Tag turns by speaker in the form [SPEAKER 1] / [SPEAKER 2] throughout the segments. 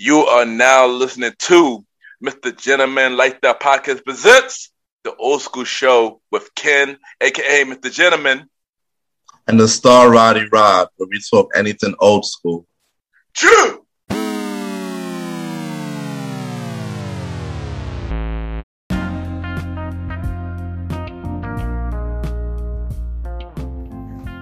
[SPEAKER 1] You are now listening to Mr. Gentleman Lifestyle Podcast presents the Old School Show with Ken, aka Mr. Gentleman,
[SPEAKER 2] and the Star Roddy Rod, where we talk anything old school.
[SPEAKER 1] True.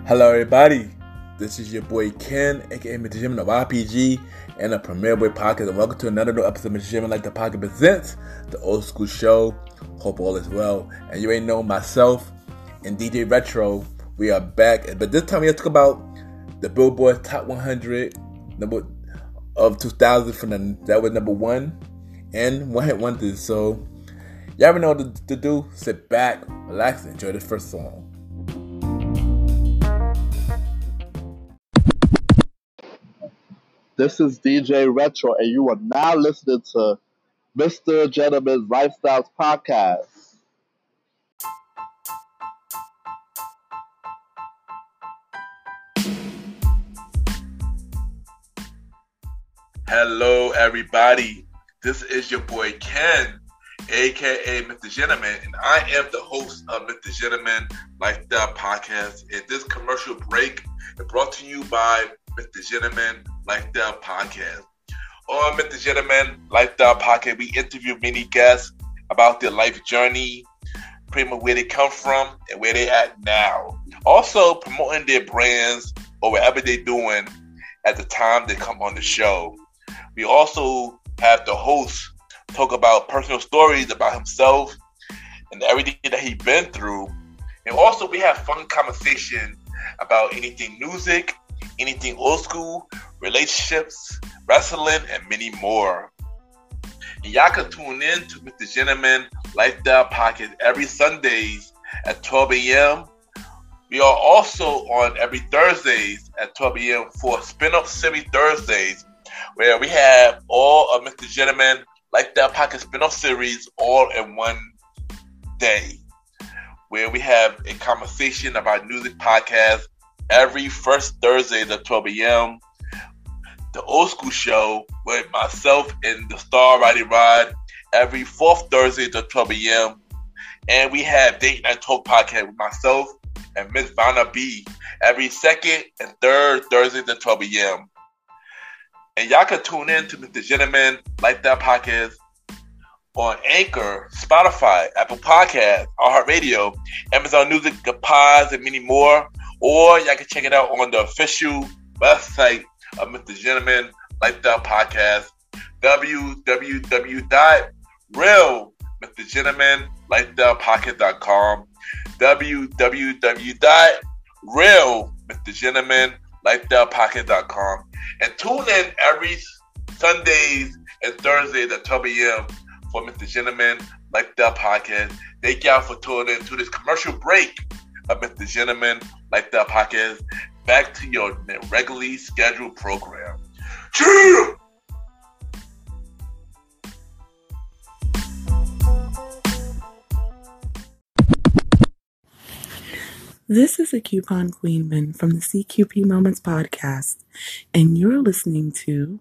[SPEAKER 1] Hello, everybody. This is your boy Ken, aka Mr. Of RPG and a Premier Boy Podcast. And welcome to another new episode of Mr. Like the Pocket presents the Old School Show. Hope all is well. And you ain't know myself and DJ Retro. We are back, but this time we to talk about the Billboard Top 100 number of 2000 from the, that was number one and one hit wonders. So y'all ever know what to, to do? Sit back, relax, and enjoy the first song.
[SPEAKER 2] This is DJ Retro, and you are now listening to Mr. Gentleman's Lifestyles Podcast.
[SPEAKER 1] Hello, everybody. This is your boy Ken, aka Mr. Gentleman, and I am the host of Mr. Gentleman Lifestyle Podcast. And this commercial break is brought to you by Mr. Gentleman Lifestyle Podcast. Oh, on Mr. Gentleman Lifestyle Podcast, we interview many guests about their life journey, pretty much where they come from and where they at now. Also promoting their brands or whatever they're doing at the time they come on the show. We also have the host talk about personal stories about himself and everything that he's been through. And also we have fun conversation about anything music anything old school, relationships, wrestling, and many more. And y'all can tune in to Mr. Gentleman Lifestyle Pocket every Sundays at 12 a.m. We are also on every Thursdays at 12 a.m. for Spin-off Thursdays, where we have all of Mr. Gentleman Lifestyle Pocket spin-off series all in one day, where we have a conversation about music podcasts every first Thursday at 12 a.m. The Old School Show with myself and the Star Roddy Rod every fourth Thursday at 12 a.m. And we have Date Night Talk podcast with myself and Miss Vanna B every second and third Thursday at 12 a.m. And y'all can tune in to Mr. Gentleman Lifestyle Podcast on Anchor, Spotify, Apple Podcast, iHeartRadio, Amazon Music, Pods, and many more. Or y'all can check it out on the official website of Mr. Gentleman Lifestyle Podcast, www.realmrgentlemanlifestylepodcast.com, www.realmrgentlemanlifestylepodcast.com, and tune in every Sundays and Thursdays at 12 a.m. for Mr. Gentleman Lifestyle Podcast. Thank y'all for tuning in to this commercial break of Mr. Gentleman Lifestyle Podcast back to your regularly scheduled program. Cheer!
[SPEAKER 3] This is a coupon queenman from the CQP Moments podcast, and you're listening to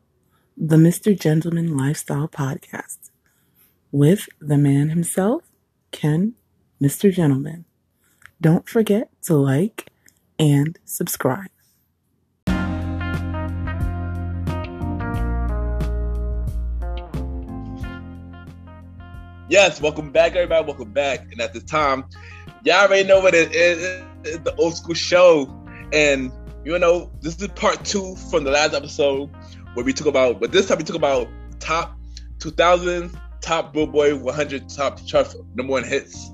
[SPEAKER 3] the Mr. Gentleman Lifestyle Podcast with the man himself, Ken, Mr. Gentleman. Don't forget to like and subscribe.
[SPEAKER 1] Yes, welcome back, everybody. Welcome back. And at this time, y'all already know what it is. It's the old school show. And you know, this is part two from the last episode where we talk about, but this time we talk about top 2000 top Billboard 100 top chart number one hits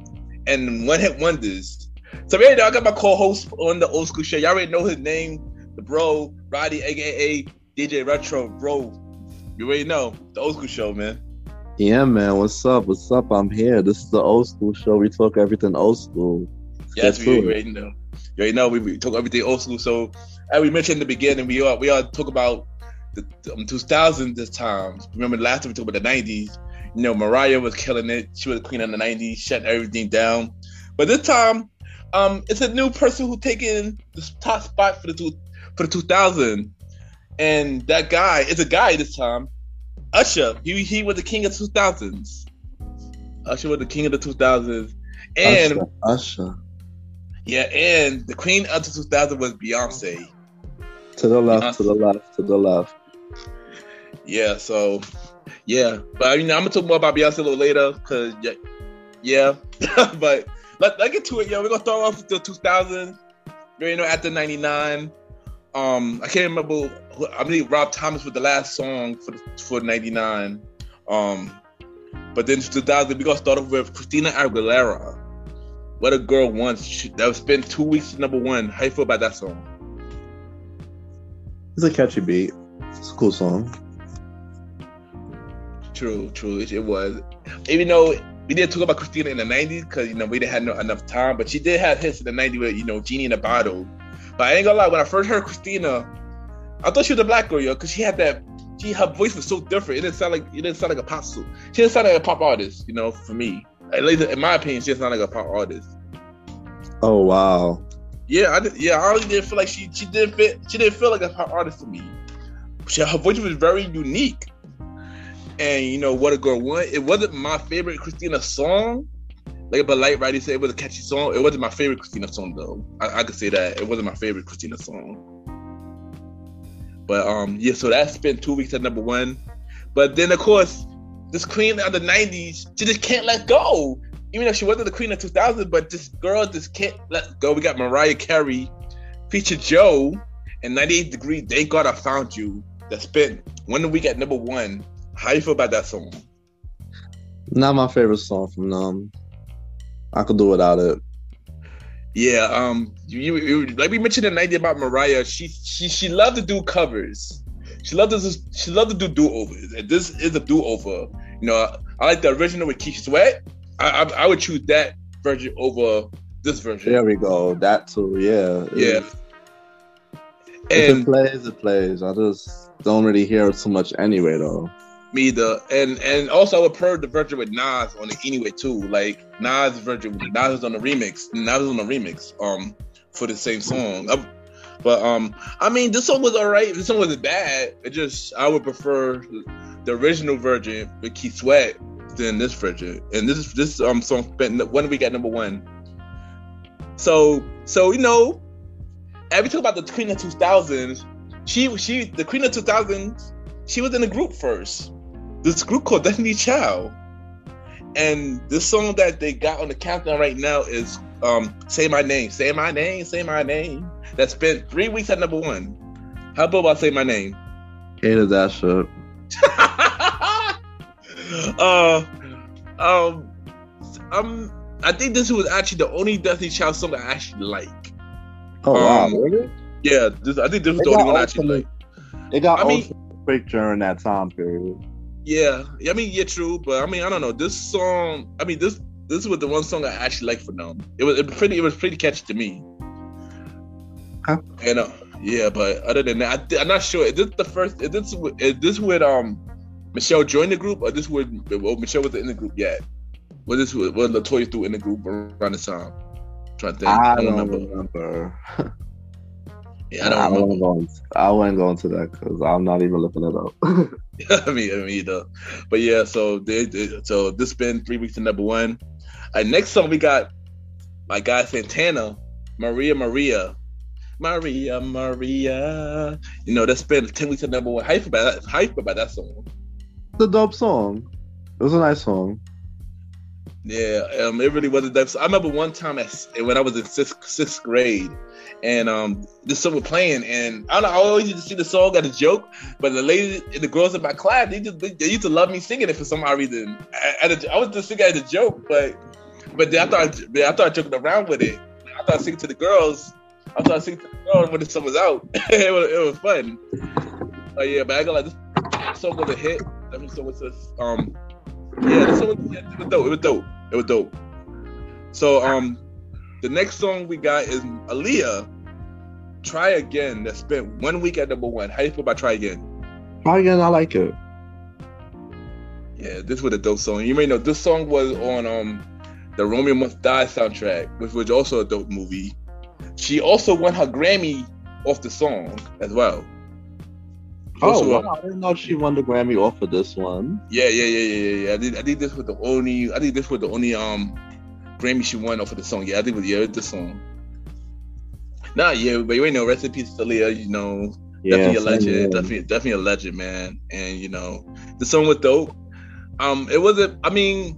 [SPEAKER 1] and one hit wonders. So right now I got my co-host on the old school show. Y'all already know his name, the bro, Roddy, aka DJ Retro, bro. You already know the old school show, man.
[SPEAKER 2] Yeah, man. What's up? What's up? I'm here. This is the old school show. We talk everything old school.
[SPEAKER 1] Yes, we already know. You already know we, we talk everything old school. So as we mentioned in the beginning, we all we all talk about the um, 2000s this time. Remember last time we talked about the 90s. You know, Mariah was killing it. She was the queen of the 90s, shutting everything down. But this time, um, it's a new person who taking the top spot for the two, for the 2000, and that guy is a guy this time. Usher. He he was the king of two thousands. Usher was the king of the two thousands, and
[SPEAKER 2] Usher, Usher.
[SPEAKER 1] yeah, and the queen of the two thousand was Beyonce.
[SPEAKER 2] To the left, to the left, to the left.
[SPEAKER 1] Yeah, so yeah, but you know I'm gonna talk more about Beyonce a little later because yeah, yeah. but let us get to it. Yeah, we're gonna start off with the 2000s. You know, after '99. Um, I can't remember. Who, I believe Rob Thomas was the last song for for '99. Um, but then 2000 we gonna start off with Christina Aguilera. What a girl wants. She, that was spent two weeks number one. How you feel about that song?
[SPEAKER 2] It's a catchy beat. It's a cool song.
[SPEAKER 1] True, true. It was. Even though we didn't talk about Christina in the '90s because you know we didn't have no, enough time, but she did have hits in the '90s with you know Genie in a Bottle. But I ain't gonna lie, when I first heard Christina, I thought she was a black girl, yo, because she had that. She her voice was so different. It didn't sound like it didn't sound like a pop. She didn't sound like a pop artist, you know. For me, at least in my opinion, she didn't sound like a pop artist.
[SPEAKER 2] Oh wow.
[SPEAKER 1] Yeah, I did, yeah, I really didn't feel like she she didn't fit. She didn't feel like a pop artist to me. She, her voice was very unique. And you know what a girl want. It wasn't my favorite Christina song. Like but like Roddy said, it was a catchy song. It wasn't my favorite Christina song though. I, I could say that. It wasn't my favorite Christina song. But um yeah, so that spent two weeks at number one. But then of course, this queen of the nineties, she just can't let go. Even though she wasn't the queen of 2000, but this girl just can't let go. We got Mariah Carey, featured Joe, and 98 Degree, Thank God I Found You, that spent one week at number one. How you feel about that song?
[SPEAKER 2] Not my favorite song from them. I could do without it.
[SPEAKER 1] Yeah, um, you, you like we mentioned the night about Mariah. She she she loved to do covers. She loved to she loved to do do overs, this is a do over. You know, I like the original with Keith Sweat. I, I, I would choose that version over this version.
[SPEAKER 2] There we go. That too. Yeah.
[SPEAKER 1] Yeah.
[SPEAKER 2] If
[SPEAKER 1] And
[SPEAKER 2] it plays, it plays. I just don't really hear it too much anyway, though.
[SPEAKER 1] Me the And and also I would prefer the version with Nas on it anyway too. Like Nas version, Nas is on the remix. Nas is on the remix. Um, for the same song. Um, but um, I mean, this song was alright. This song wasn't bad. It just I would prefer the original version with Keith Sweat than this version. And this this um song spent one week at number one. So so you know, every talk about the Queen of Two Thousands, she she the Queen of Two Thousands, she was in a group first. This group called Destiny Child. And this song that they got on the countdown right now is um Say My Name, Say My Name, Say My Name. That spent three weeks at number one. How about I say my name?
[SPEAKER 2] Hated that shit.
[SPEAKER 1] uh, um, um, I think this was actually the only Destiny Child song I actually like.
[SPEAKER 2] Oh wow,
[SPEAKER 1] Um,
[SPEAKER 2] really?
[SPEAKER 1] Yeah, this, I think this was
[SPEAKER 2] It
[SPEAKER 1] the only one I actually like.
[SPEAKER 2] It got
[SPEAKER 1] I mean-
[SPEAKER 2] quick during that time period.
[SPEAKER 1] Yeah, I mean, yeah, true, but I mean, I don't know. This song, I mean, this this was the one song I actually liked for them. It was it was pretty, it was pretty catchy to me.
[SPEAKER 2] Huh?
[SPEAKER 1] And uh, yeah, but other than that, I, I'm not sure. Is this the first? Is this with- is this with um Michelle joined the group, or this with well, Michelle was in the group yet? Was this was LeToya through in the group around the time? trying to think.
[SPEAKER 2] I
[SPEAKER 1] I don't
[SPEAKER 2] don't
[SPEAKER 1] remember.
[SPEAKER 2] remember.
[SPEAKER 1] Yeah, I don't remember.
[SPEAKER 2] wouldn't go into, I wouldn't go into that because I'm not even looking it up.
[SPEAKER 1] I mean, I mean, either. But yeah, so they, they- so this been three weeks to number one. Uh, next song we got my guy Santana, Maria Maria, Maria Maria. You know that's been ten weeks to number one. Hype about that. Hype about that song.
[SPEAKER 2] It's a dope song. It was a nice song.
[SPEAKER 1] Yeah, um, it really wasn't that. I remember one time at, when I was in sixth sixth grade, and um, this song was playing, and I don't know. I always used to see the song as a joke, but the ladies the girls in my class, they just they, used to love me singing it for some odd reason. I, I, I was just singing it as a joke, but but then I thought I thought joking around with it. I thought singing to the girls. I thought I was singing to the girls when the song was out. it was it was fun. But yeah, but I got like this song was a hit. That song was just um yeah, this song was, it was dope. It was dope. It was dope. So um, the next song we got is Aaliyah. Try again. That spent one week at number one. How do you feel about Try Again?
[SPEAKER 2] Try again. I like it.
[SPEAKER 1] Yeah, this was a dope song. You may know this song was on um the Romeo Must Die soundtrack, which was also a dope movie. She also won her Grammy off the song as well.
[SPEAKER 2] Oh,
[SPEAKER 1] uh,
[SPEAKER 2] wow. I didn't know she won the Grammy off of this one.
[SPEAKER 1] Yeah, yeah, yeah, yeah, yeah. I think, I did this was the only. I think this was the only um Grammy she won off of the song. Yeah, I think it was yeah, it's the song. Nah, yeah, but you ain't know. Rest in peace, Talia. You know,
[SPEAKER 2] Yeah,
[SPEAKER 1] definitely a legend.
[SPEAKER 2] here.
[SPEAKER 1] Definitely, definitely a legend, man. And you know, the song was dope. Um, it wasn't. I mean,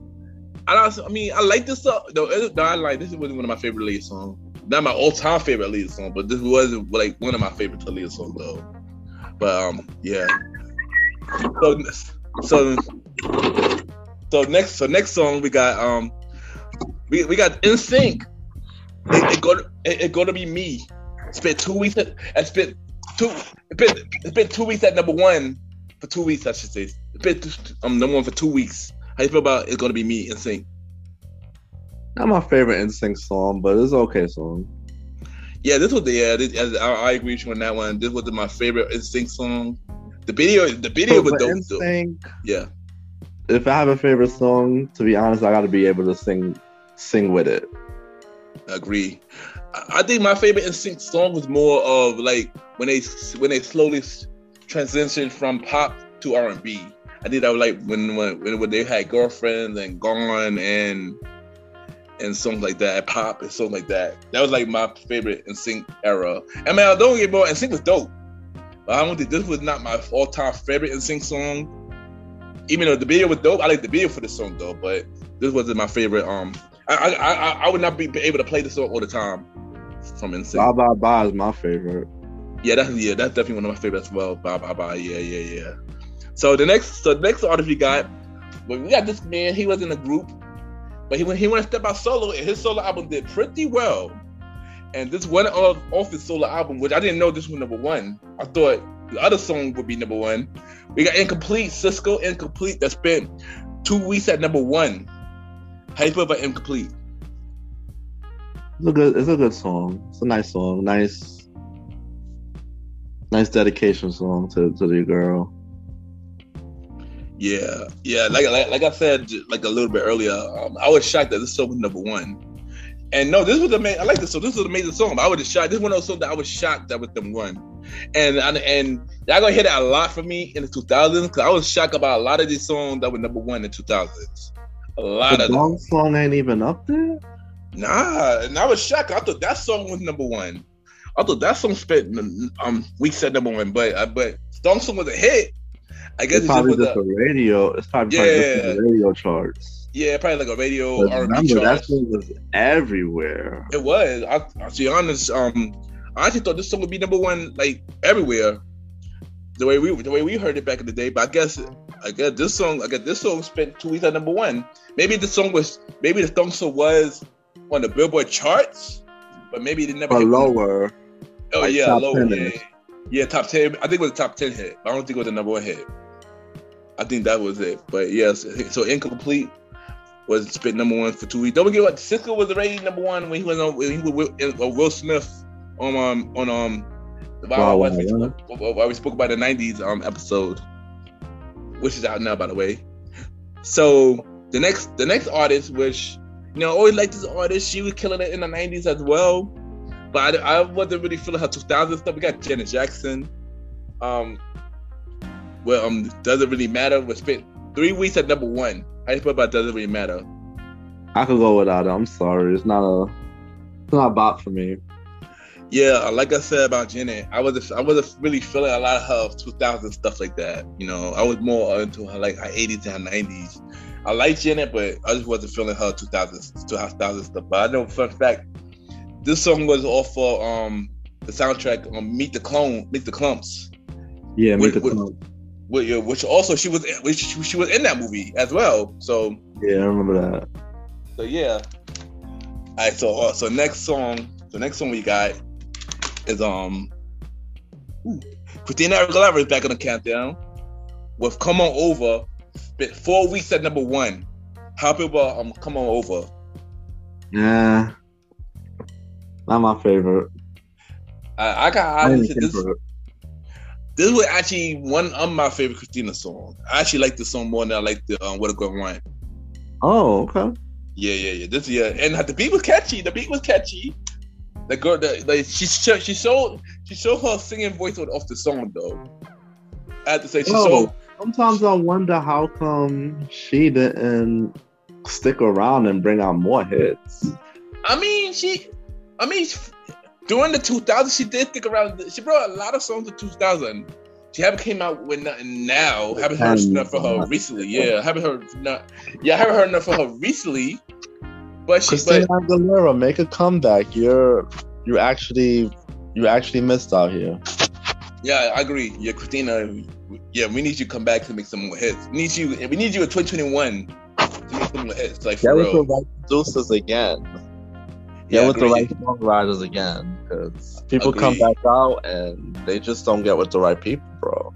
[SPEAKER 1] I don't. I mean, I like this song. No, it, no, I like this. wasn't one of my favorite Aaliyah songs. Not my all-time favorite Aaliyah song, but this was like one of my favorite Aaliyah songs, though. But um, yeah. So, so, so next, so next song we got um, we we got NSYNC. It, it go to, it, it go to be me. Spent two weeks. At, I spent two. It's been, it's been two weeks at number one for two weeks. I should say. It's been um number one for two weeks. How you feel about it's gonna be me NSYNC?
[SPEAKER 2] Not my favorite NSYNC song, but it's okay song.
[SPEAKER 1] Yeah, this was the yeah. This, I, I agree with you on that one. This was my favorite NSYNC song. The video, the video was
[SPEAKER 2] But
[SPEAKER 1] dope. though.
[SPEAKER 2] NSYNC,
[SPEAKER 1] Yeah,
[SPEAKER 2] if I have a favorite song, to be honest, I got to be able to sing sing with it.
[SPEAKER 1] Agree. I, think my favorite NSYNC song was more of like when they when they slowly transitioned from pop to R and B. I think that was like when when when they had girlfriends and gone and and songs like that, pop and songs like that. That was like my favorite NSYNC era. Mean, I don't get me more. NSYNC was dope, but I don't think this was not my all-time favorite NSYNC song. Even though the video was dope, I like the video for the song though. But this wasn't my favorite. Um, I I I, would not be able to play this song all the time from NSYNC.
[SPEAKER 2] Bye Bye Bye is my favorite.
[SPEAKER 1] Yeah, that's yeah, that's definitely one of my favorites as well. Bye bye bye. Yeah, yeah, yeah. So the next so the next artist we got, well, we got this man. He was in a group, but he went he went to step out solo, and his solo album did pretty well. And this one off, off his solo album, which I didn't know this was number one. I thought the other song would be number one. We got Incomplete, Sisqó Incomplete, that spent two weeks at number one. How you feel about Incomplete?
[SPEAKER 2] It's a good. It's a good song. It's a nice song. Nice, nice dedication song to to the girl.
[SPEAKER 1] Yeah, yeah. Like like, like I said, like a little bit earlier, um, I was shocked that this song was number one. And no, this was amazing. I like this song. This was an amazing song. I was shocked. This one songs that I was shocked that was number one. And and, and y'all gonna hear that a lot from me in the 2000s because I was shocked about a lot of these songs that were number one in 2000s. A lot
[SPEAKER 2] The
[SPEAKER 1] of.
[SPEAKER 2] Thong song ain't even up there.
[SPEAKER 1] Nah, and I was shocked. I thought that song was number one. I thought that song spent um weeks at number one, but uh, but Song song was a hit. I guess
[SPEAKER 2] It's
[SPEAKER 1] it
[SPEAKER 2] probably
[SPEAKER 1] was
[SPEAKER 2] just
[SPEAKER 1] a,
[SPEAKER 2] the radio. It's probably, probably just the radio charts.
[SPEAKER 1] yeah, probably like a radio
[SPEAKER 2] remember,
[SPEAKER 1] chart.
[SPEAKER 2] that song was everywhere.
[SPEAKER 1] It was. I, I'll be honest. Um, I actually thought this song would be number one, like everywhere. The way we, the way we heard it back in the day. But I guess, I guess this song, I guess this song spent two weeks at number one. Maybe the song was, maybe the song so was on the Billboard charts, but maybe it never
[SPEAKER 2] Or lower.
[SPEAKER 1] Oh
[SPEAKER 2] like
[SPEAKER 1] yeah, lower. Yeah, yeah, top ten. I think it was a top ten hit. I don't think it was the number one hit. I think that was it. But yes, so incomplete was spit number one for two weeks. Don't forget what Sisqó was already number one when he was on when he was with uh, Will Smith on um on um West.
[SPEAKER 2] Wild
[SPEAKER 1] we spoke- While we spoke about the '90s um episode, which is out now by the way. So the next the next artist, which you know, I always liked this artist. She was killing it in the '90s as well, but I, I wasn't really feeling her 2000 stuff. We got Janet Jackson. Um, well, um, doesn't really matter. We spent three weeks at number one. I just feel about doesn't really matter?
[SPEAKER 2] I could go without it. I'm sorry. It's not a. It's not a bop for me.
[SPEAKER 1] Yeah, like I said about Janet, I was I wasn't really feeling a lot of her 2000 stuff like that. You know, I was more into her like her 80s and her 90s. I like Janet, but I just wasn't feeling her 2000s 2000 stuff. But I know for a fact, this song was off for um the soundtrack on Meet the Clone, Meet the Klumps,
[SPEAKER 2] Yeah,
[SPEAKER 1] Meet
[SPEAKER 2] make the
[SPEAKER 1] wait.
[SPEAKER 2] clump.
[SPEAKER 1] which, which also she was which she was in that movie as well. So
[SPEAKER 2] Yeah, I remember that.
[SPEAKER 1] So yeah. All right. So uh, so next song, the next song we got is um, ooh, Christina Aguilera is back on the countdown with "Come On Over." Spent four weeks at number one. How people um come on over?
[SPEAKER 2] Yeah. Not my favorite.
[SPEAKER 1] I, I got
[SPEAKER 2] I
[SPEAKER 1] I,
[SPEAKER 2] didn't
[SPEAKER 1] this, this was actually one of my favorite Christina songs. I actually like this song more than I like the um, "What a Girl Want."
[SPEAKER 2] Oh, okay.
[SPEAKER 1] Yeah, yeah, yeah. This yeah, and the beat was catchy. The beat was catchy. The girl, the, the she showed she showed she showed her singing voice off the song though. I have to say she's
[SPEAKER 2] Yo, oh,
[SPEAKER 1] so.
[SPEAKER 2] sometimes I wonder how come she didn't stick around and bring out more hits.
[SPEAKER 1] I mean, she. I mean, during the 2000s, she did stick around. She brought a lot of songs in 2000. She haven't came out with nothing now. Haven't heard enough for her recently. Yeah, haven't heard not. Yeah, haven't heard enough for her recently. But she,
[SPEAKER 2] Christina
[SPEAKER 1] but
[SPEAKER 2] Aguilera, make a comeback. You're you actually you actually missed out here.
[SPEAKER 1] yeah, I agree. Yeah, Christina. Yeah, we need you to come back to make some more hits. We need you. We need you in 2021 to make some more hits. Like for
[SPEAKER 2] with the right producers again.
[SPEAKER 1] Yeah,
[SPEAKER 2] Get with the right songwriters again. Because people come back out and they just don't get with the right people, bro.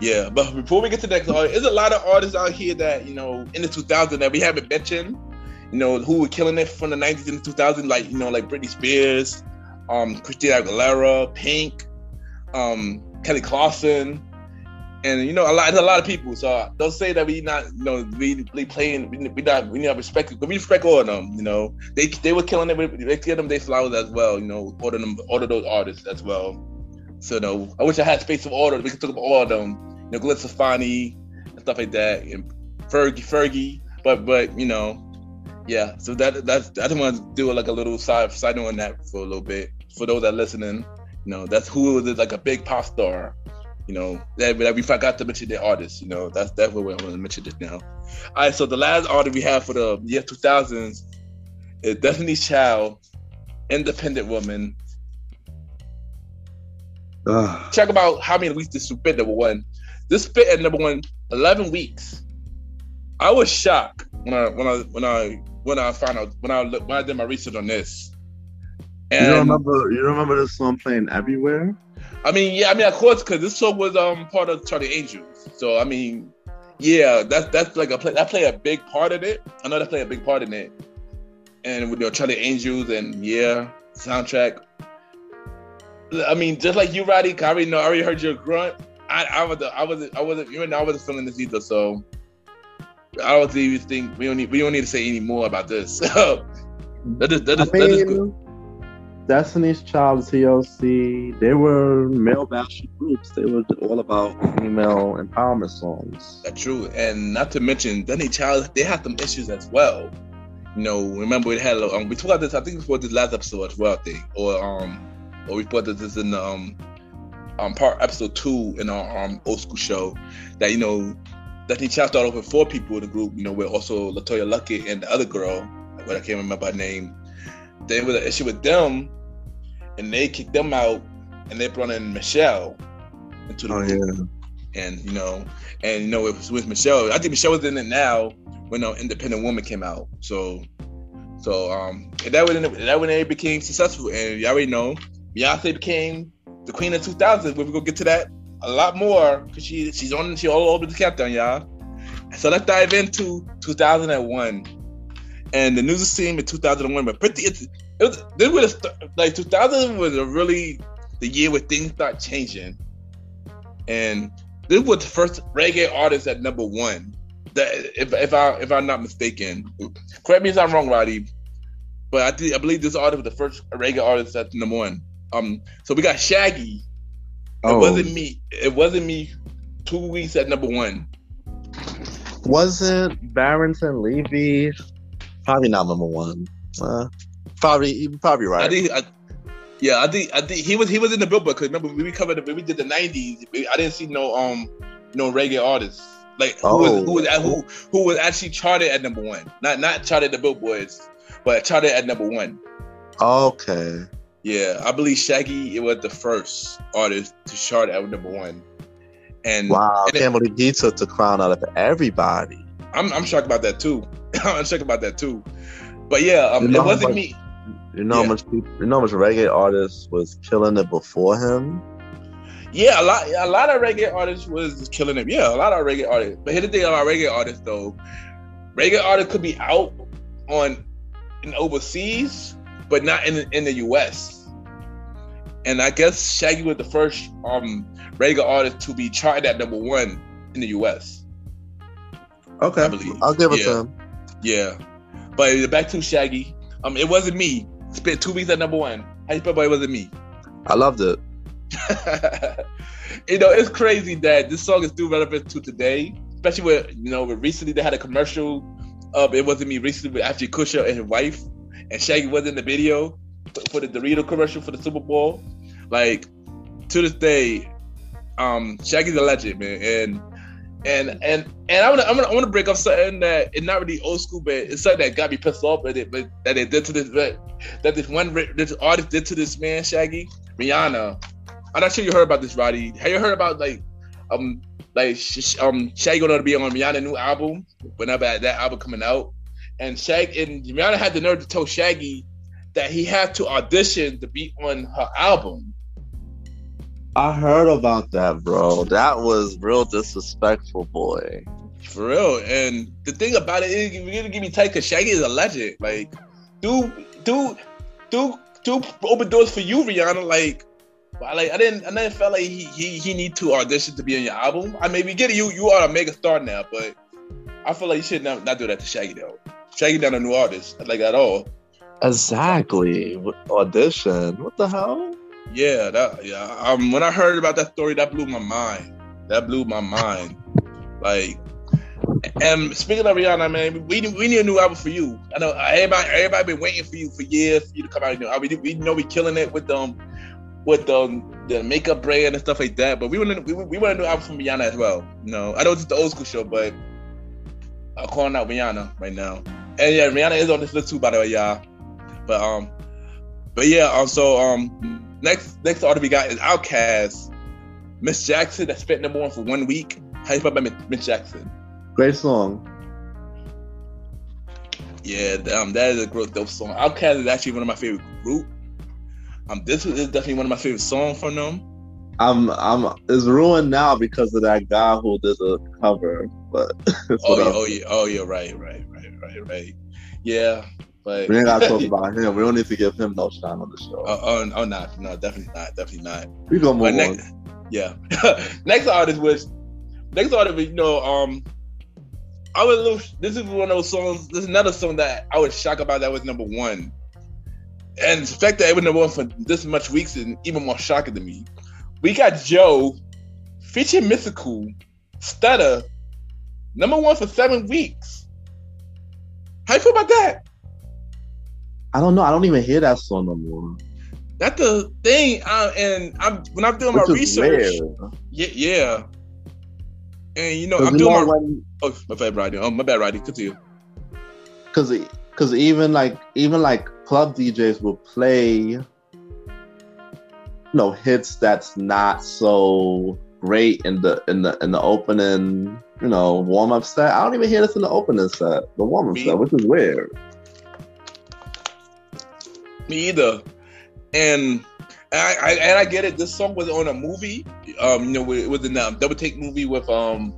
[SPEAKER 1] Yeah, but before we get to the next artist, there's a lot of artists out here that you know in the 2000s that we haven't mentioned. You know who were killing it from the 90s and the 2000s, like you know like Britney Spears, um, Christina Aguilera, Pink, um, Kelly Clarkson, and you know a lot, a lot of people. So don't say that we not, you know, we, we playing, we, we not, we not respect, but we respect all of them. You know, they they were killing it. They give them their flowers as well. You know, all of them, all of those artists as well. So no, I wish I had space of them. We could talk about all of them. You know, Glenn and stuff like that, and Fergie, Fergie. But but you know, yeah. So that that's I just want to do like a little side side note on that for a little bit for those that are listening. You know, that's who was like a big pop star. You know, that, that we forgot to mention the artist. You know, that's that's what I want to mention this now. All right, so the last artist we have for the year 2000s is Destiny's Child, Independent Woman.
[SPEAKER 2] Ugh.
[SPEAKER 1] Check about how many weeks this spit number one. This spit at number one, 11 weeks. I was shocked when I when I when I when I found out when I when I did my research on this.
[SPEAKER 2] You
[SPEAKER 1] And
[SPEAKER 2] remember you remember this song playing everywhere?
[SPEAKER 1] I mean, yeah, I mean, of course, because this song was um part of Charlie Angels. So I mean, yeah, that's that's like a play. That play a big part in it. I know that play a big part in it. And with you know, Charlie Angels and yeah, soundtrack. I mean, just like you, Roddy, I already know. I already heard your grunt. I I was I was I wasn't even I wasn't feeling this either. So I don't even think we don't need we don't need to say any more about this. that is that
[SPEAKER 2] I
[SPEAKER 1] is that is good.
[SPEAKER 2] Destiny's Child, TLC, they were male bashing groups. They were all about female empowerment songs.
[SPEAKER 1] That's true, and not to mention, Danny Child, they had some issues as well. You know, remember we had um, we talked about this. I think before this last episode as well. I think, or um, or we put this in um, um part episode two in our um old school show that you know Danny Child started off with four people in the group. You know, with also LeToya Luckett and the other girl, but I can't remember her name. They was an issue with them, and they kicked them out, and they brought in Michelle into the
[SPEAKER 2] Oh
[SPEAKER 1] group
[SPEAKER 2] yeah.
[SPEAKER 1] and you know, and you know, it was with Michelle. I think Michelle was in it now when uh, Independent Woman came out. So, so um, and that when that when they became successful, and you already know, Beyonce became the queen of 2000. We're gonna get to that a lot more because she she's on she all over the countdown, y'all. So let's dive into 2001 and the music scene in 2001. But pretty, it was this was like 2000 was a really the year where things start changing and this was the first reggae artist at number one. That if if I if I'm not mistaken, correct me if I'm wrong, Roddy. But I think I believe this artist was the first reggae artist at number one. Um, so we got Shaggy. It
[SPEAKER 2] Oh,
[SPEAKER 1] wasn't me. It wasn't me. Two weeks at number one.
[SPEAKER 2] wasn't Barrington Levy probably not number one? Uh, probably you probably
[SPEAKER 1] I
[SPEAKER 2] right.
[SPEAKER 1] think. I, yeah, I think I think he was he was in the billboard because remember we covered it, when we did the '90s. I didn't see no um no reggae artists like who was who was who who was actually charted at number one. Not not charted the billboards, but charted at number one.
[SPEAKER 2] Okay.
[SPEAKER 1] Yeah, I believe Shaggy it was the first artist to chart at number one. And
[SPEAKER 2] Wow.
[SPEAKER 1] and it-
[SPEAKER 2] can't believe he took the crown out of everybody.
[SPEAKER 1] I'm I'm shocked about that too. I'm shocked about that too. But yeah, um,
[SPEAKER 2] You know
[SPEAKER 1] it wasn't
[SPEAKER 2] much-
[SPEAKER 1] me.
[SPEAKER 2] You know how much people, you know how much reggae artists was killing it before him.
[SPEAKER 1] Yeah, a lot a lot of reggae artists was killing it. Yeah, a lot of reggae artists. But here's the thing about reggae artists though. Reggae artists could be out on in overseas, but not in in the US. And I guess Shaggy was the first um reggae artist to be charted at number one in the US.
[SPEAKER 2] Okay,
[SPEAKER 1] I believe.
[SPEAKER 2] I'll give it
[SPEAKER 1] Yeah.
[SPEAKER 2] to him.
[SPEAKER 1] Yeah. But back to Shaggy. Um, it wasn't me. Spent two weeks at number one. How you feel about it wasn't me?
[SPEAKER 2] I loved it.
[SPEAKER 1] you know, it's crazy that this song is still relevant to today, especially with you know, with recently they had a commercial. Uh, it wasn't me recently, with actually Kutcher and his wife, and Shaggy was in the video for the Dorito commercial for the Super Bowl. Like to this day, um, Shaggy's a legend, man, and and and and I'm gonna, I want to break up something that it's not really old school, but it's something that got me pissed off at it, but that they did to this, that this one this artist did to this man, Shaggy, Rihanna. I'm not sure you heard about this, Roddy. Have you heard about like um like um Shaggy gonna be on Rihanna new album whenever that album coming out, and Shaggy and Rihanna had the nerve to tell Shaggy that he had to audition to be on her album.
[SPEAKER 2] I heard about that, bro. That was real disrespectful, boy.
[SPEAKER 1] For real. And the thing about it is, you're gonna give me tight because Shaggy is a legend. Like, do, do, do, do open doors for you, Rihanna. Like, I like I didn't, I didn't feel like he, he he need to audition to be on your album. I mean, we get it. You you are a mega star now, but I feel like you should not, not do that to Shaggy though. Shaggy not a new artist, like at all.
[SPEAKER 2] Exactly. Audition. What the hell?
[SPEAKER 1] Yeah, that yeah. Um, when I heard about that story, that blew my mind. That blew my mind. Like, and speaking of Rihanna, man, we we need a new album for you. I know everybody everybody been waiting for you for years for you to come out with new album. We, we know we killing it with them with um, the makeup brand and stuff like that. But we want we, we want a new album from Rihanna as well. You know, I know it's the old school show, but I'm calling out Rihanna right now. And yeah, Rihanna is on this list too, by the way, y'all. But um, but yeah, also um, next next artist we got is Outkast, Miss Jackson that spent number one for one week. How you feel about Miss Jackson?
[SPEAKER 2] Great song.
[SPEAKER 1] Yeah, um, that is a great dope song. Outkast is actually one of my favorite group. Um, this is definitely one of my favorite songs from them.
[SPEAKER 2] I'm I'm it's ruined now because of that guy who did the cover. But
[SPEAKER 1] oh yeah, oh yeah, oh yeah, right, right, right, right, right. Yeah, but
[SPEAKER 2] we ain't gotta talk about him. We don't need to give him no shine on the show.
[SPEAKER 1] Oh, oh, oh no, no, definitely not, definitely not.
[SPEAKER 2] We gonna move
[SPEAKER 1] next,
[SPEAKER 2] on.
[SPEAKER 1] Yeah. next artist was next artist was you know um I was a little. This is one of those songs. This is another song that I was shocked about. That was number one, and the fact that it was number one for this much weeks is even more shocking to me. We got Joe featuring Mystikal Stutter number one for seven weeks. How you feel about that?
[SPEAKER 2] I don't know. I don't even hear that song no more.
[SPEAKER 1] That's the thing. Uh, and I'm when I'm doing Which my research. Yeah, yeah. And you know, I'm doing my. When, oh, my bad, Roddy. Oh, my bad, Roddy. Continue.
[SPEAKER 2] Because, because even like even like club DJs will play, you know, hits that's not so great in the in the in the opening, you know, warm up set. I don't even hear this in the opening set, the warm up set, which is weird.
[SPEAKER 1] Me either. And I, I, and I get it. This song was on a movie. Um, you know, it was in a double take movie with um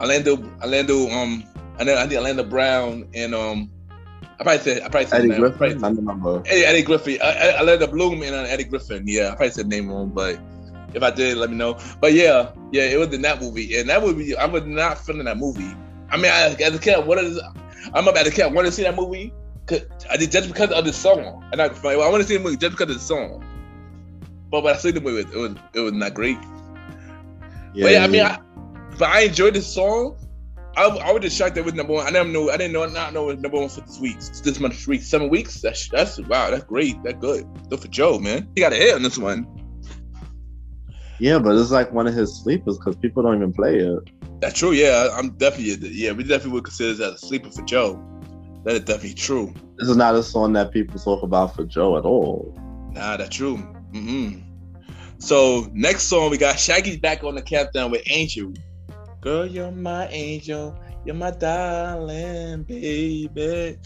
[SPEAKER 1] Orlando Orlando um I know I think Orlando Brown and um I probably said I probably said
[SPEAKER 2] Eddie
[SPEAKER 1] name.
[SPEAKER 2] Griffin.
[SPEAKER 1] Probably,
[SPEAKER 2] I remember.
[SPEAKER 1] Eddie, Eddie Griffin. Uh, Orlando Bloom and uh, Eddie Griffin. Yeah, I probably said name wrong, but if I did, let me know. But yeah, yeah, it was in that movie, and that would be I was not feeling that movie. I mean, I, as a kid, what is I'm up as a kid, I wanted to see that movie. I did just because of the song, and I, I want to see the movie just because of the song. But when I see the movie, it was it was not great. Yeah, but yeah, I mean, I, but I enjoyed the song. I, I was just shocked that it was number one. I didn't know. I didn't know. Not know it was number one for this week. This much week, seven weeks. That's that's wow. That's great. That's good. Good for Joe, man. He got a hit on this one.
[SPEAKER 2] Yeah, but it's like one of his sleepers because people don't even play it.
[SPEAKER 1] That's true. Yeah, I'm definitely. Yeah, we definitely would consider that a sleeper for Joe. That is definitely true.
[SPEAKER 2] This is not a song that people talk about for Joe at all.
[SPEAKER 1] Nah, that's true. Mm-hmm. So next song we got Shaggy's back on the countdown with Angel. Girl, you're my angel. You're my darling baby.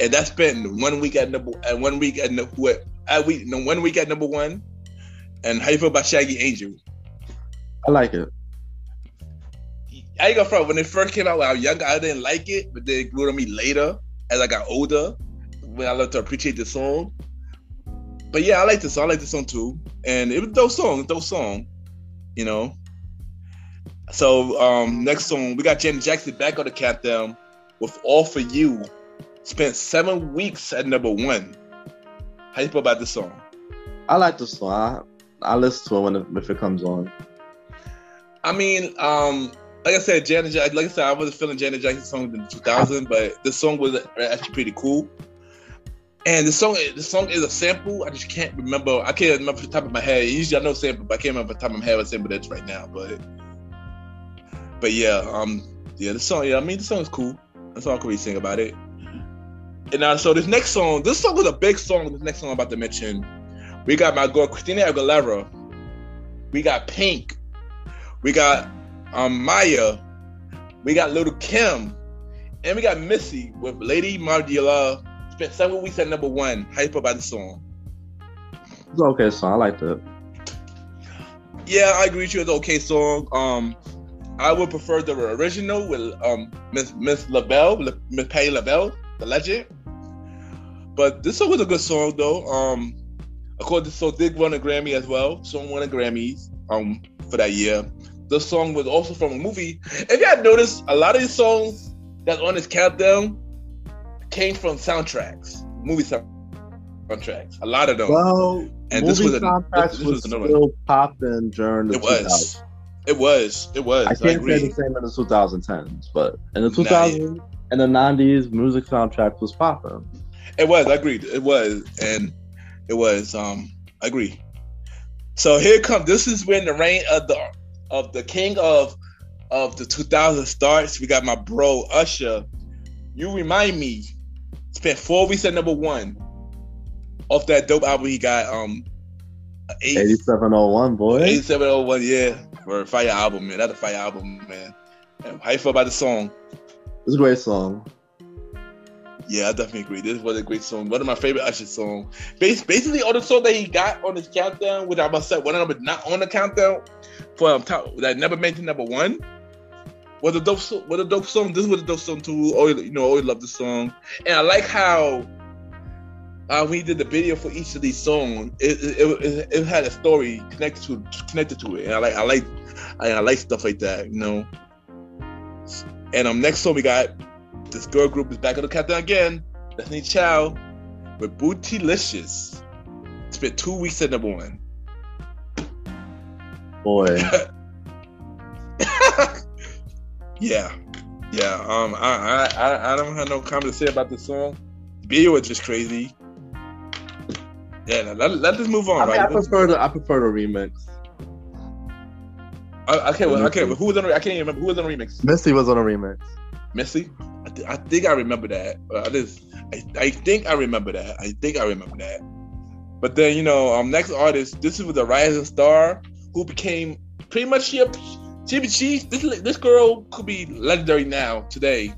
[SPEAKER 1] And that's been one week at number and one week at number what at week no one week at number one. And how you feel about Shaggy Angel?
[SPEAKER 2] I like it.
[SPEAKER 1] I ain't gonna front. When it first came out when I was younger, I didn't like it, but then it grew on me later as I got older. When I learned to appreciate the song. But yeah, I like this song. I like this song too. And it was a dope song, dope song. You know. So um next song, we got Janet Jackson back on the countdown with All For You. Spent seven weeks at number one. How you feel about this song?
[SPEAKER 2] I like the song. I, I listen to it when it, if it comes on.
[SPEAKER 1] I mean, um, like I said, Janet. Jackson, like I said, I wasn't feeling Janet Jackson's song in 2000, but this song was actually pretty cool. And the song, the song is a sample. I just can't remember. I can't remember the top of my head. Usually, I know sample, but I can't remember the top of my head what sample that's right now. But, but yeah, um, yeah, the song. Yeah, I mean, the song is cool. That's all I can really sing about it. And now, so this next song, this song was a big song. This next song I'm about to mention, we got my girl Christina Aguilera. We got Pink. We got um, Mya. We got Lil' Kim. And we got Missy with Lady Marmalade. Spent several weeks at number one. Hype about the song.
[SPEAKER 2] It's an okay song. I like that.
[SPEAKER 1] Yeah, I agree with you. It's an okay song. Um, I would prefer the original with um Miss Miss LaBelle, Miss Patti LaBelle, the legend. But this song was a good song though. Um, according to so did won a Grammy as well. Song won a Grammys um for that year. The song was also from a movie. If you had noticed, a lot of these songs that's on this countdown came from soundtracks, movie soundtracks. A lot of them.
[SPEAKER 2] Well,
[SPEAKER 1] and
[SPEAKER 2] movie
[SPEAKER 1] this was a,
[SPEAKER 2] soundtracks
[SPEAKER 1] this, this
[SPEAKER 2] was
[SPEAKER 1] was
[SPEAKER 2] still popping during the
[SPEAKER 1] It was. It was. It was.
[SPEAKER 2] I
[SPEAKER 1] I,
[SPEAKER 2] can't
[SPEAKER 1] agree.
[SPEAKER 2] say the same in the 2010s, but in the 2000s and the 90s, music soundtracks was popping.
[SPEAKER 1] It was. I agreed. It was, and it was. Um, I agree. So here comes. This is when the reign of the of the king of of the 2000 starts. We got my bro Usher. You remind me. Spent four weeks at number one. Off that dope album he got. Um, eight,
[SPEAKER 2] 8701, boy.
[SPEAKER 1] 8701, yeah, for a fire album, man. That's a fire album, man. How you feel about the song?
[SPEAKER 2] It's a great song.
[SPEAKER 1] Yeah, I definitely agree. This was a great song. One of my favorite Usher songs. Bas- Basically, all the songs that he got on his countdown, which I must say, one of them not on the countdown for um, top, that never made to number one, was a dope. A dope song. This was a dope song too. Always, you know, I always love the song, and I like how. Uh, he did the video for each of these songs, it, it, it, it had a story connected to connected to it, and I like I like I, I like stuff like that, you know. And um, next song we got this girl group is back on the countdown again. Destiny Child with Bootylicious. Spent two weeks at number one.
[SPEAKER 2] Boy.
[SPEAKER 1] yeah, yeah. Um, I, I, I, I don't have no comment to say about this song. The video was just crazy. Yeah, let, let, let us move on,
[SPEAKER 2] I, mean,
[SPEAKER 1] right? Let's-
[SPEAKER 2] prefer the I prefer the remix.
[SPEAKER 1] I, I can't. I can't. Who was on? I can't even remember who was on the remix.
[SPEAKER 2] Missy was on a remix.
[SPEAKER 1] Missy. I, th- I think I remember that. I just, I, I think I remember that. I think I remember that. But then you know, um, next artist. This is with the rising star who became pretty much she. She, she this this girl could be legendary now today.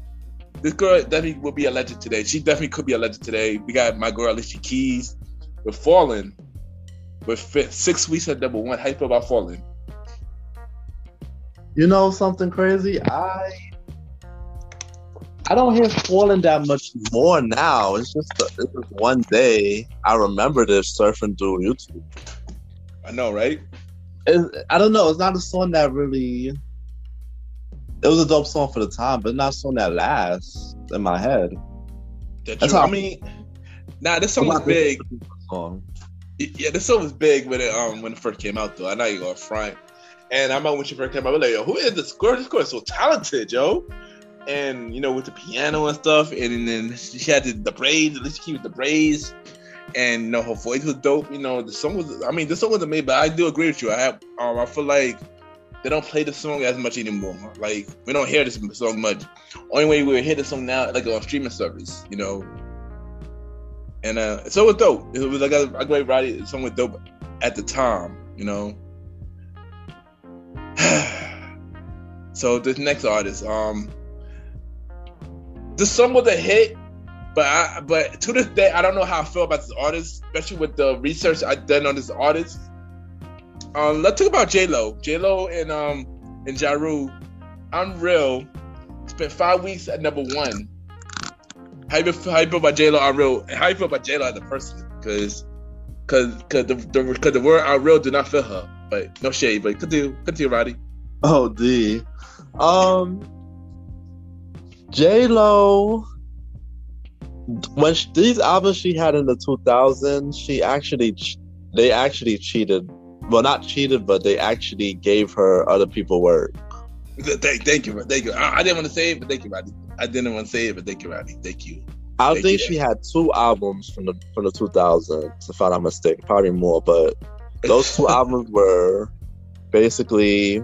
[SPEAKER 1] This girl definitely will be a legend today. She definitely could be a legend today. We got my girl Alicia Keys with Fallen, with six weeks at number one. How you feel about Fallen?
[SPEAKER 2] You know something crazy? I I don't hear falling that much more now. It's just the, it's just one day I remember this surfing through YouTube.
[SPEAKER 1] I know, right?
[SPEAKER 2] It, I don't know. It's not a song that really. It was a dope song for the time, but not a song that lasts in my head.
[SPEAKER 1] That
[SPEAKER 2] That's
[SPEAKER 1] you-
[SPEAKER 2] how-
[SPEAKER 1] I mean, nah, this song was
[SPEAKER 2] I'm not listening
[SPEAKER 1] big.
[SPEAKER 2] Song.
[SPEAKER 1] Yeah, this song was big when it um when it first came out though. I know you going front. And I remember when she first came out, I was like, yo, who is this girl? This girl is so talented, yo. And you know, with the piano and stuff, and then she had the, the braids, at least she with the braids, and you know, her voice was dope. You know, the song was I mean, the song was amazing, but I do agree with you. I have um I feel like they don't play the song as much anymore. Like we don't hear this song much. Only way we hear the song now like on streaming service, you know. And uh so it was dope. It was like a, a great ride. The Song was dope at the time, you know. so this next artist, um, this song was a hit, but I, but to this day, I don't know how I feel about this artist, especially with the research I've done on this artist. Um, let's talk about J Lo. J Lo and um and Ja Rule, I'm real. spent five weeks at number one. How you feel, how you feel about J Lo Unreal? And how you feel about J Lo as a person? Because Cause, cause the, the, cause the word unreal did not fit her. But no shade. But continue, continue, Roddy.
[SPEAKER 2] Oh, D. Um, J Lo. When she, these albums she had in the 2000s, she actually they actually cheated well, not cheated, but they actually gave her other people work.
[SPEAKER 1] Thank, thank you, thank you. I, I didn't want to say it, but thank you, Rodney. I didn't want to say it, but thank you, Rodney. Thank you.
[SPEAKER 2] I
[SPEAKER 1] Thank
[SPEAKER 2] think
[SPEAKER 1] you.
[SPEAKER 2] she had two albums from the from the 2000s, if I'm not mistaken, probably more, but those two albums were basically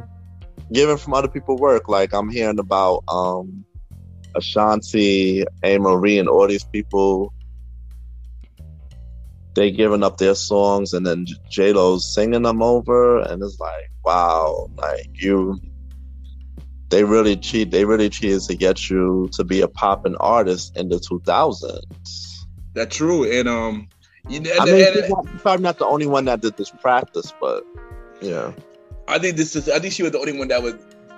[SPEAKER 2] given from other people work. Like I'm hearing about um Ashanti, A Marie, and all these people. They giving up their songs, and then J Lo's singing them over, and it's like, wow, like you. They really cheat. They really cheated to get you to be a popping artist in the 2000s.
[SPEAKER 1] That's true. And um, you, and,
[SPEAKER 2] I mean,
[SPEAKER 1] and-
[SPEAKER 2] not- probably not the only one that did this practice, but yeah.
[SPEAKER 1] I think this is. I think she was the only one that was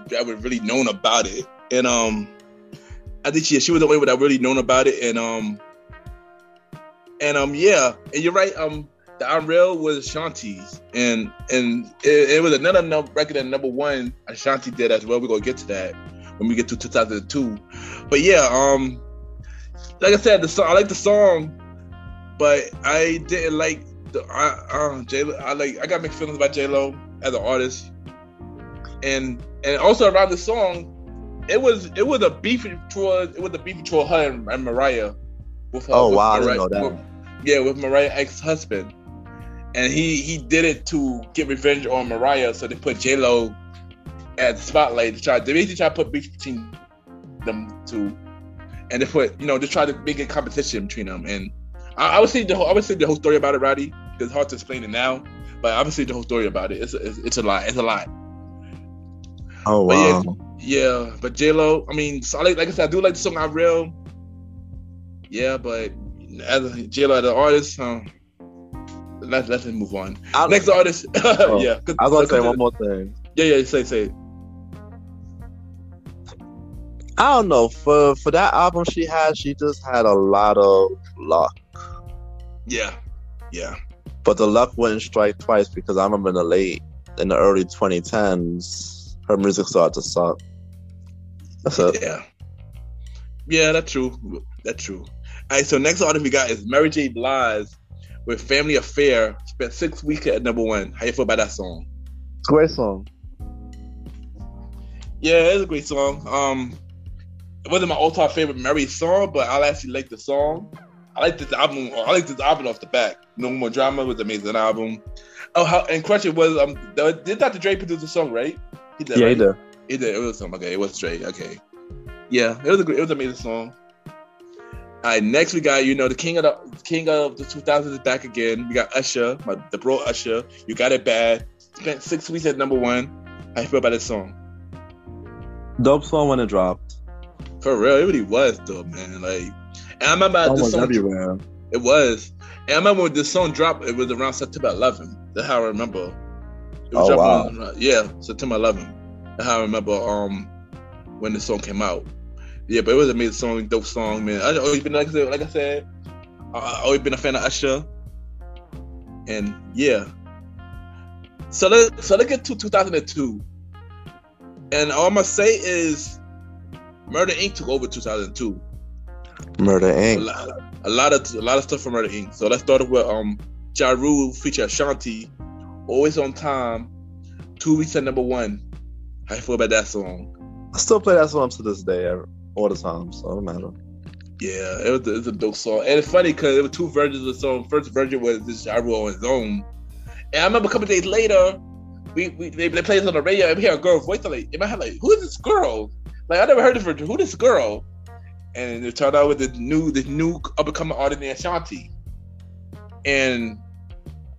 [SPEAKER 1] that was really known about it, and um, I think she she was the only one that really known about it, and um, and um, yeah, and you're right. Um, the I'm Real was Ashanti's, and and it, it was another num- record at number one Ashanti did as well. We're gonna get to that when we get to 2002, but yeah, um, like I said, the song I like the song, but I didn't like the I, uh, J I like I got mixed feelings about J Lo as an artist, and and also around the song, it was it was a beef towards it was a beef between her and, and Mariah. With her,
[SPEAKER 2] Oh,
[SPEAKER 1] with
[SPEAKER 2] wow, I didn't know that.
[SPEAKER 1] with- yeah, with Mariah ex husband, and he he did it to get revenge on Mariah, so they put J Lo at the spotlight to try they basically try to put beef between them two, and they put you know just try to make a competition between them. And I, I would say the whole I would say the whole story about it, Roddy. It's hard to explain it now, but obviously the whole story about it. It's it's, it's a lot. It's a lot.
[SPEAKER 2] Oh wow.
[SPEAKER 1] Yeah, but J Lo, I mean, so I like, like I said, I do like the song "I'm Real." Yeah, but as J Lo as an artist, um, let's let's move on.
[SPEAKER 2] I,
[SPEAKER 1] Next artist, yeah. 'cause-
[SPEAKER 2] I was gonna say one more thing.
[SPEAKER 1] Yeah, yeah. Say say.
[SPEAKER 2] I don't know for for that album she had, she just had a lot of luck,
[SPEAKER 1] Yeah, yeah.
[SPEAKER 2] but the luck wouldn't strike twice because I remember in the late in the early 2010s, her music started to suck. That's it.
[SPEAKER 1] Yeah. Yeah, that's true. That's true. All right, so next artist we got is Mary J. Blige with Family Affair. Spent six weeks at number one. How you feel about that song?
[SPEAKER 2] It's a great song.
[SPEAKER 1] Yeah, it's a great song. Um, it wasn't my all-time favorite Mary song, but I actually like the song. I like this album. I like this album off the back. No More Drama was an amazing album. Oh, how and question was um, did Dr. Dre produce the song, right? He did.
[SPEAKER 2] Yeah, he did.
[SPEAKER 1] It did. It was something. Okay, it was straight. Okay. Yeah, it was a great, it was an amazing song. All right, next we got you know the king of the king of the 2000s is back again. We got Usher, my, the bro Usher. You got it bad. Spent six weeks at number one. How you feel about this song?
[SPEAKER 2] Dope song when it dropped.
[SPEAKER 1] For real, it really was dope, man. Like, and I remember this
[SPEAKER 2] Almost
[SPEAKER 1] song.
[SPEAKER 2] everywhere.
[SPEAKER 1] It was, and I remember when this song dropped. It was around September 11th. That's how I remember. It was
[SPEAKER 2] Oh,
[SPEAKER 1] dropped on- yeah, September 11th. That's how I remember. Um, when the song came out. Yeah, but it was an amazing song, dope song, man. I always been like I said, like I said, I always been a fan of Usher. And yeah. So let so let's get to 2002. And all I'm gonna say is Murder Inc. took over 2002.
[SPEAKER 2] Murder
[SPEAKER 1] A
[SPEAKER 2] Inc.
[SPEAKER 1] lot, a lot of a lot of stuff from Murder Inc. So let's start with um Ja Rule feature Ashanti, Always on Time, two weeks at number one. How you feel about that song?
[SPEAKER 2] I still play that song to this day, all the time. So it don't matter.
[SPEAKER 1] Yeah, it was, it was a dope song, and it's funny because there were two versions of the song. First version was this Ja Rule on his own, and I remember a couple days later, we, we they, they played it on the radio and we hear a girl's voice. I'm like in my head, like who is this girl? Like I never heard of her. Who this girl? And it turned out with the new the new up and coming artist named Ashanti, and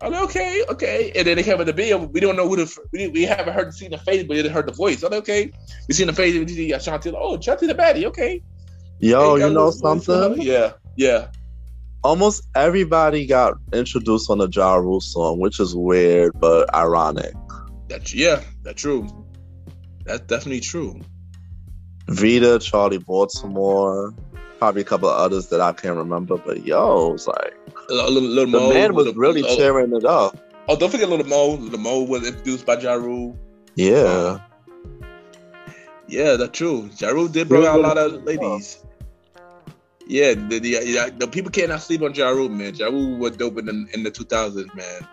[SPEAKER 1] I'm like okay, okay. And then they came with the video. We don't know who the we, we haven't heard seen the face, but we heard the voice. I'm like okay, we seen the face. We see Ashanti. Uh, like, oh, Ashanti the baddie. Okay.
[SPEAKER 2] Yo, you know something?
[SPEAKER 1] Yeah, yeah.
[SPEAKER 2] Almost everybody got introduced on the Ja Rule song, which is weird but ironic.
[SPEAKER 1] That's yeah, that's true. That's definitely true.
[SPEAKER 2] Vita, Charli Baltimore, probably a couple of others that I can't remember. But yo, it's like
[SPEAKER 1] A little, little
[SPEAKER 2] the
[SPEAKER 1] Mo,
[SPEAKER 2] man was really tearing it up.
[SPEAKER 1] Oh, don't forget Little Mo. Little Mo was introduced by Ja Rule.
[SPEAKER 2] Yeah,
[SPEAKER 1] Yeah, that's true. Ja Rule did bring out a lot of ladies. Yeah, the, the, yeah, the people cannot sleep on Ja Rule, man. Ja Rule was dope in the, in the 2000s, man.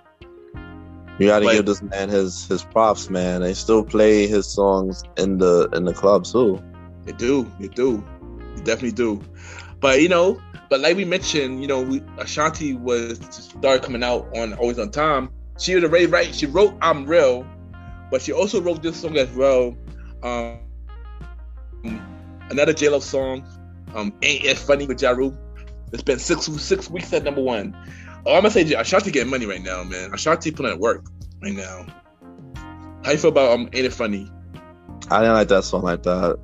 [SPEAKER 2] You got to
[SPEAKER 1] But-
[SPEAKER 2] give this man his his props, man. They still play his songs in the in the club too.
[SPEAKER 1] They do, they do, definitely do. But you know, but like we mentioned, you know, we, Ashanti was started coming out on Always on Time. She was already right. She wrote "I'm Real," but she also wrote this song as well. Um, another J Lo song, um, "Ain't It Funny" with Ja Rule. It's been six six weeks at number one. Oh, I'm gonna say Ashanti getting money right now, man. Ashanti putting in work right now. How you feel about um, "Ain't It Funny"?
[SPEAKER 2] I didn't like that song like that.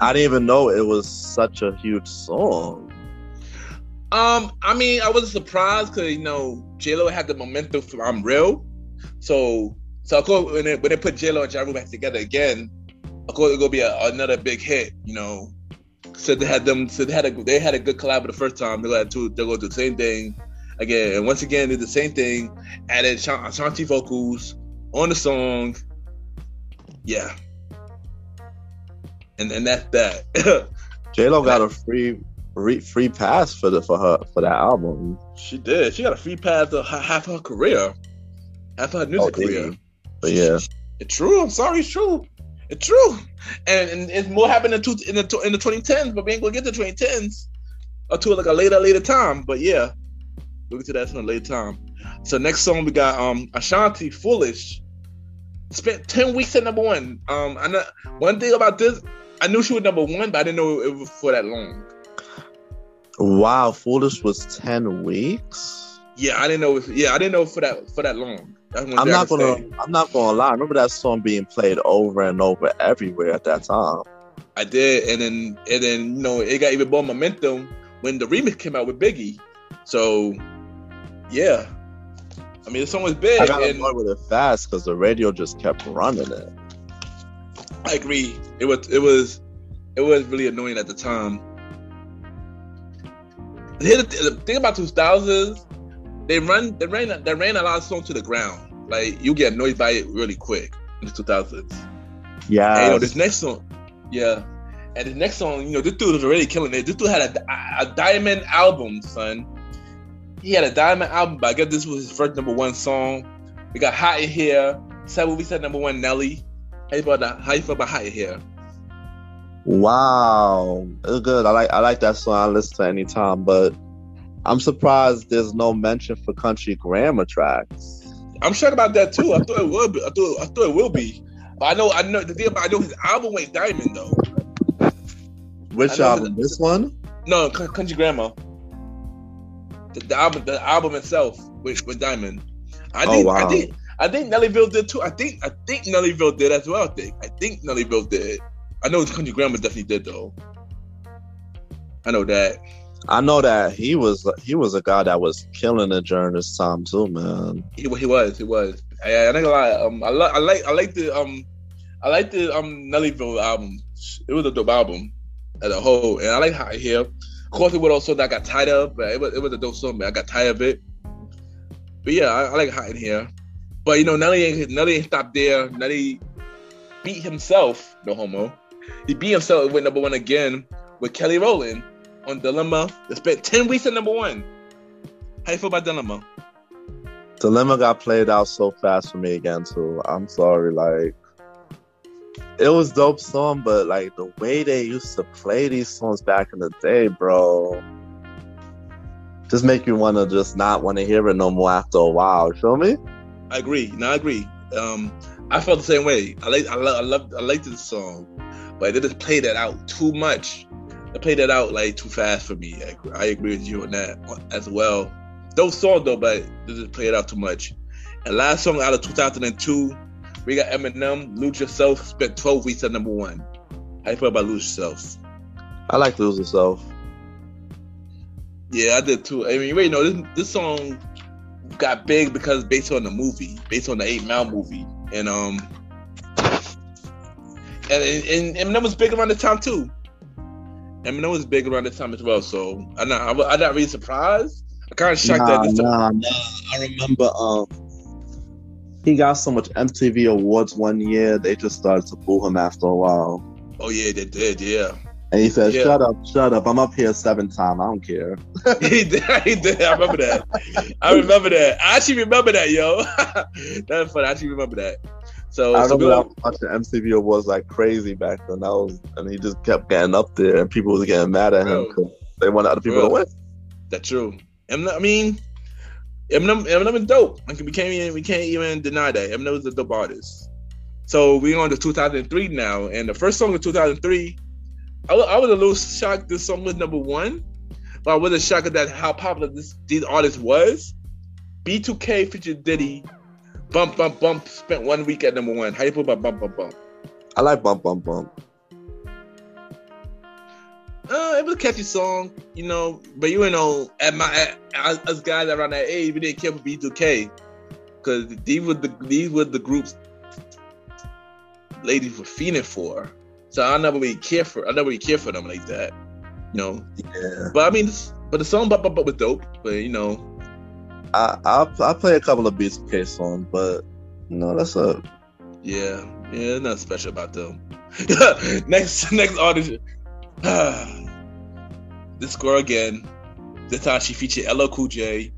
[SPEAKER 2] I didn't even know it was such a huge song.
[SPEAKER 1] Um, I mean, I wasn't surprised because you know J Lo had the momentum from "I'm Real," so so of course when they, when they put J Lo and Ja back together again, of course it's gonna be a, another big hit. You know, so they had them, so they had a they had a good collab the first time. They're gonna do they're gonna do the same thing again, and once again did the same thing. Added Sha- Ashanti vocals on the song. Yeah, and and that's that.
[SPEAKER 2] J Lo got a free re, free pass for the for her for that album.
[SPEAKER 1] She did. She got a free pass to ha- half her career, half her music
[SPEAKER 2] Oh,
[SPEAKER 1] career.
[SPEAKER 2] But yeah,
[SPEAKER 1] It's true. I'm sorry. It's true. It's true. And, and it's more happened in, two, in the in the 2010s, but we ain't gonna get to 2010s until like a later later time. But yeah, we'll get to that in a later time. So next song we got um Ashanti Foolish. Spent 10 weeks at number one. Um, I know one thing about this. I knew she was number one, but I didn't know it was for that long.
[SPEAKER 2] wow, Foolish was ten weeks.
[SPEAKER 1] Yeah, I didn't know. If, yeah, I didn't know for that for that long.
[SPEAKER 2] I'm not gonna. I'm not gonna lie. I remember that song being played over and over everywhere at that time.
[SPEAKER 1] I did, and then and then you know it got even more momentum when the remix came out with Biggie. So yeah, I mean the song was big,
[SPEAKER 2] I got
[SPEAKER 1] and
[SPEAKER 2] with it fast because the radio just kept running it.
[SPEAKER 1] I agree. It was it was it was really annoying at the time. The, thing about 2000s, they run they ran they ran a lot of songs to the ground. Like you get annoyed by it really quick in the 2000s.
[SPEAKER 2] Yeah,
[SPEAKER 1] And, you know, this next song, yeah. And the next song, you know, this dude was already killing it. This dude had a, a diamond album, son. He had a diamond album, but I guess this was his first number one song. We got Hot in Here, seven weeks at number one, Nelly. How brother, how you feel about Hot Here?
[SPEAKER 2] Wow, it's good. I like I like that song. I listen to any time, but I'm surprised there's no mention for country grammar tracks.
[SPEAKER 1] I'm shocked about that too. I thought it would be. I thought I thought it will be. But I know I know the thing about I know his album went diamond though.
[SPEAKER 2] Which album?
[SPEAKER 1] that-
[SPEAKER 2] This one?
[SPEAKER 1] No, Country Grammar. The, the album, the album itself with, with Diamond. I
[SPEAKER 2] Oh,
[SPEAKER 1] think,
[SPEAKER 2] wow.
[SPEAKER 1] I think, I think Nellyville did too. I think, I think Nellyville did as well. I think, I think Nellyville did. I know Country Grammar definitely did though. I know that.
[SPEAKER 2] I know that he was he was a guy that was killing it during this time too, man.
[SPEAKER 1] He, he was, he was. I, I think a lot. Um, I, li- I like, I like the um, I like the um Nellyville album. It was a dope album as a whole, and I like how here. Of course, it was also that I got tired of, but it was, it was a dope song, but I got tired of it. But yeah, I, I like hot in here. But you know, Nelly ain't Nelly ain't stopped there. Nelly beat himself, no homo. He beat himself with number one again with Kelly Rowland on Dilemma. They spent ten weeks at number one. How you feel about Dilemma?
[SPEAKER 2] Dilemma got played out so fast for me again too. I'm sorry, like it was dope song, but like the way they used to play these songs back in the day, bro, just make you want to just not want to hear it no more after a while. Feel me?
[SPEAKER 1] I agree. No, I agree. Um, I felt the same way. I like, I love, I love, I liked this song, but they just played that out too much. They played that out like too fast for me. I, agree- I agree with you on that as well. Those songs though, but they just played it out too much. And last song out of 2002, we got Eminem, "Lose Yourself." Spent 12 weeks at number one. How you feel about "Lose Yourself"?
[SPEAKER 2] I like Lose Yourself.
[SPEAKER 1] Yeah, I did too. I mean, you already know this, this song got big because based on the movie, based on the Eight Mile movie, and um, and and, and Eminem was big around the time too. Eminem was big around the time as well, so I'm not I'm, I'm not really surprised. I kind of shocked
[SPEAKER 2] Nah,
[SPEAKER 1] that this
[SPEAKER 2] nah, nah. I remember um he got so much MTV awards one year, they just started to boo him after a while.
[SPEAKER 1] Oh yeah, they did. Yeah,
[SPEAKER 2] And he said,
[SPEAKER 1] Yeah.
[SPEAKER 2] "Shut up, shut up. I'm up here seven times. I don't care."
[SPEAKER 1] he did. He did. I remember that. I remember that. I actually remember that, yo. That's funny. I actually remember that. So,
[SPEAKER 2] I
[SPEAKER 1] so
[SPEAKER 2] remember
[SPEAKER 1] we
[SPEAKER 2] I was watching MTV Awards like crazy back then. That was, and he just kept getting up there, and people was getting mad at him because they wanted other people to win.
[SPEAKER 1] That's true. I mean, Eminem, Eminem is dope. Like we can't even we can't even deny that Eminem is a dope artist. So we on to 2003 now, and the first song of 2003, I I was a little shocked this song was number one, but I wasn't shocked at that how popular this these artists was. B2K featured Diddy, Bump Bump Bump spent one week at number one. How you feel about Bump Bump Bump?
[SPEAKER 2] I like bump, bump, bump.
[SPEAKER 1] Uh, it was a catchy song, you know, but you know, at my at, us- us guys around that age, we didn't care for B2K because these were the these were the groups ladies were feeling for. So I never really care for I never really care for them like that, you know.
[SPEAKER 2] Yeah,
[SPEAKER 1] But I mean, but the song "Bump Bump Bump" was dope. But you know,
[SPEAKER 2] I I I play a couple of Beats K songs, but no, that's a
[SPEAKER 1] yeah, yeah, nothing special about them. next next artist, this girl again. This time she featured LL Cool J.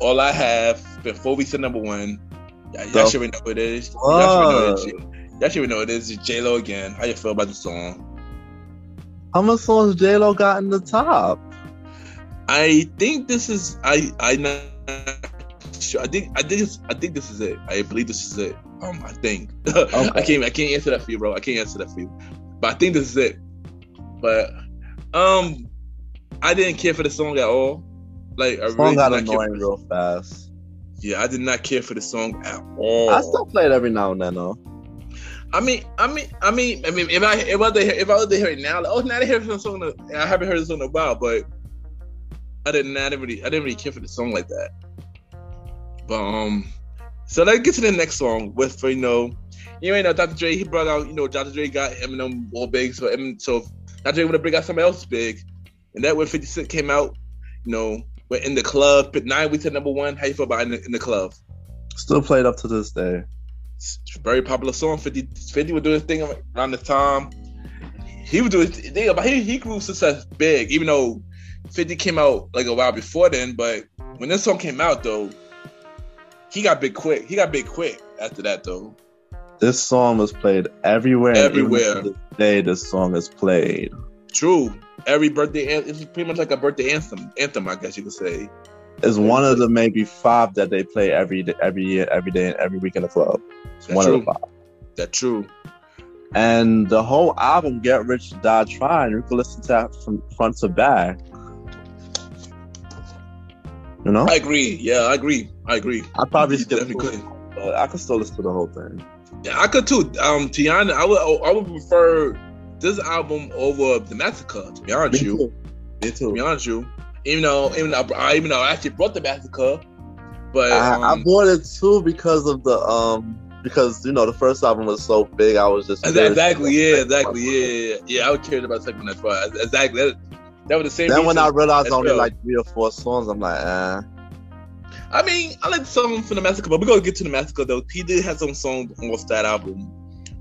[SPEAKER 1] All I have been four weeks at number one. Y'all, y'all should know what it is. Y'all should know
[SPEAKER 2] What?
[SPEAKER 1] it is. Y'all should know what it is. J Lo again. How you feel about the song?
[SPEAKER 2] how much songs J Lo got in the top.
[SPEAKER 1] I think this is I I not sure. I think I think it's, I think this is it. I believe this is it. Um, I think I can't I can't answer that for you, bro. I can't answer that for you, but I think this is it. But um, I didn't care for the song at all. Like I
[SPEAKER 2] Song
[SPEAKER 1] really
[SPEAKER 2] got
[SPEAKER 1] did not care.
[SPEAKER 2] annoying real fast.
[SPEAKER 1] yeah, I did not care for the song at all.
[SPEAKER 2] I still play it every now and then though.
[SPEAKER 1] I mean, I mean, I mean, I mean, if I if I hear, if I was to hear it now, like, oh, now I hear the song. I haven't heard this song in a while, but I didn't. I didn't really, I didn't really care for the song like that. But um, so let's get to the next song with you know, you know Dr. Dre. He brought out you know Dr. Dre got Eminem all big, so Eminem, so Dr. Dre want to bring out somebody else big, and that when 50 Cent came out, you know, went in the club, but nine weeks at number one. How you feel about in the, in the club?
[SPEAKER 2] Still played up to this day.
[SPEAKER 1] Very popular song. 50, 50 was doing his thing around the time. He was doing his thing, but he, he grew success big, even though 50 came out like a while before then. But when this song came out, though, he got big quick. He got big quick after that, though.
[SPEAKER 2] This song was played everywhere.
[SPEAKER 1] Everywhere.
[SPEAKER 2] this day, this song is played.
[SPEAKER 1] True. Every birthday, it's pretty much like a birthday anthem. Anthem, I guess you could say.
[SPEAKER 2] It's one of the maybe five that they play every day, every year, every day, and every week in the club. It's
[SPEAKER 1] That's
[SPEAKER 2] one
[SPEAKER 1] true.
[SPEAKER 2] of the five.
[SPEAKER 1] That's true.
[SPEAKER 2] And the whole album, Get Rich, or Die Trying, you can listen to that from front to back. You know,
[SPEAKER 1] I agree. Yeah, I agree. I agree.
[SPEAKER 2] I probably skip
[SPEAKER 1] could.
[SPEAKER 2] but I can still listen to the whole thing.
[SPEAKER 1] Yeah, I could too. Um, honest, I would I would prefer this album over the Massacre. To be honest, with you.
[SPEAKER 2] Me too.
[SPEAKER 1] To
[SPEAKER 2] too.
[SPEAKER 1] be honest, with you. Even though, even though, I, even though I actually brought the Massacre, but
[SPEAKER 2] I, I
[SPEAKER 1] um,
[SPEAKER 2] bought it too because of the um because you know the first album was so big. I was just
[SPEAKER 1] exactly, yeah, exactly, yeah, yeah, yeah. I was curious about the second one as well. Exactly. That, that was the same.
[SPEAKER 2] Then when I realized only
[SPEAKER 1] well.
[SPEAKER 2] like three or four songs, I'm like, eh.
[SPEAKER 1] I mean, I like the song from the Massacre, but we're gonna get to the Massacre though. He did have some songs off that album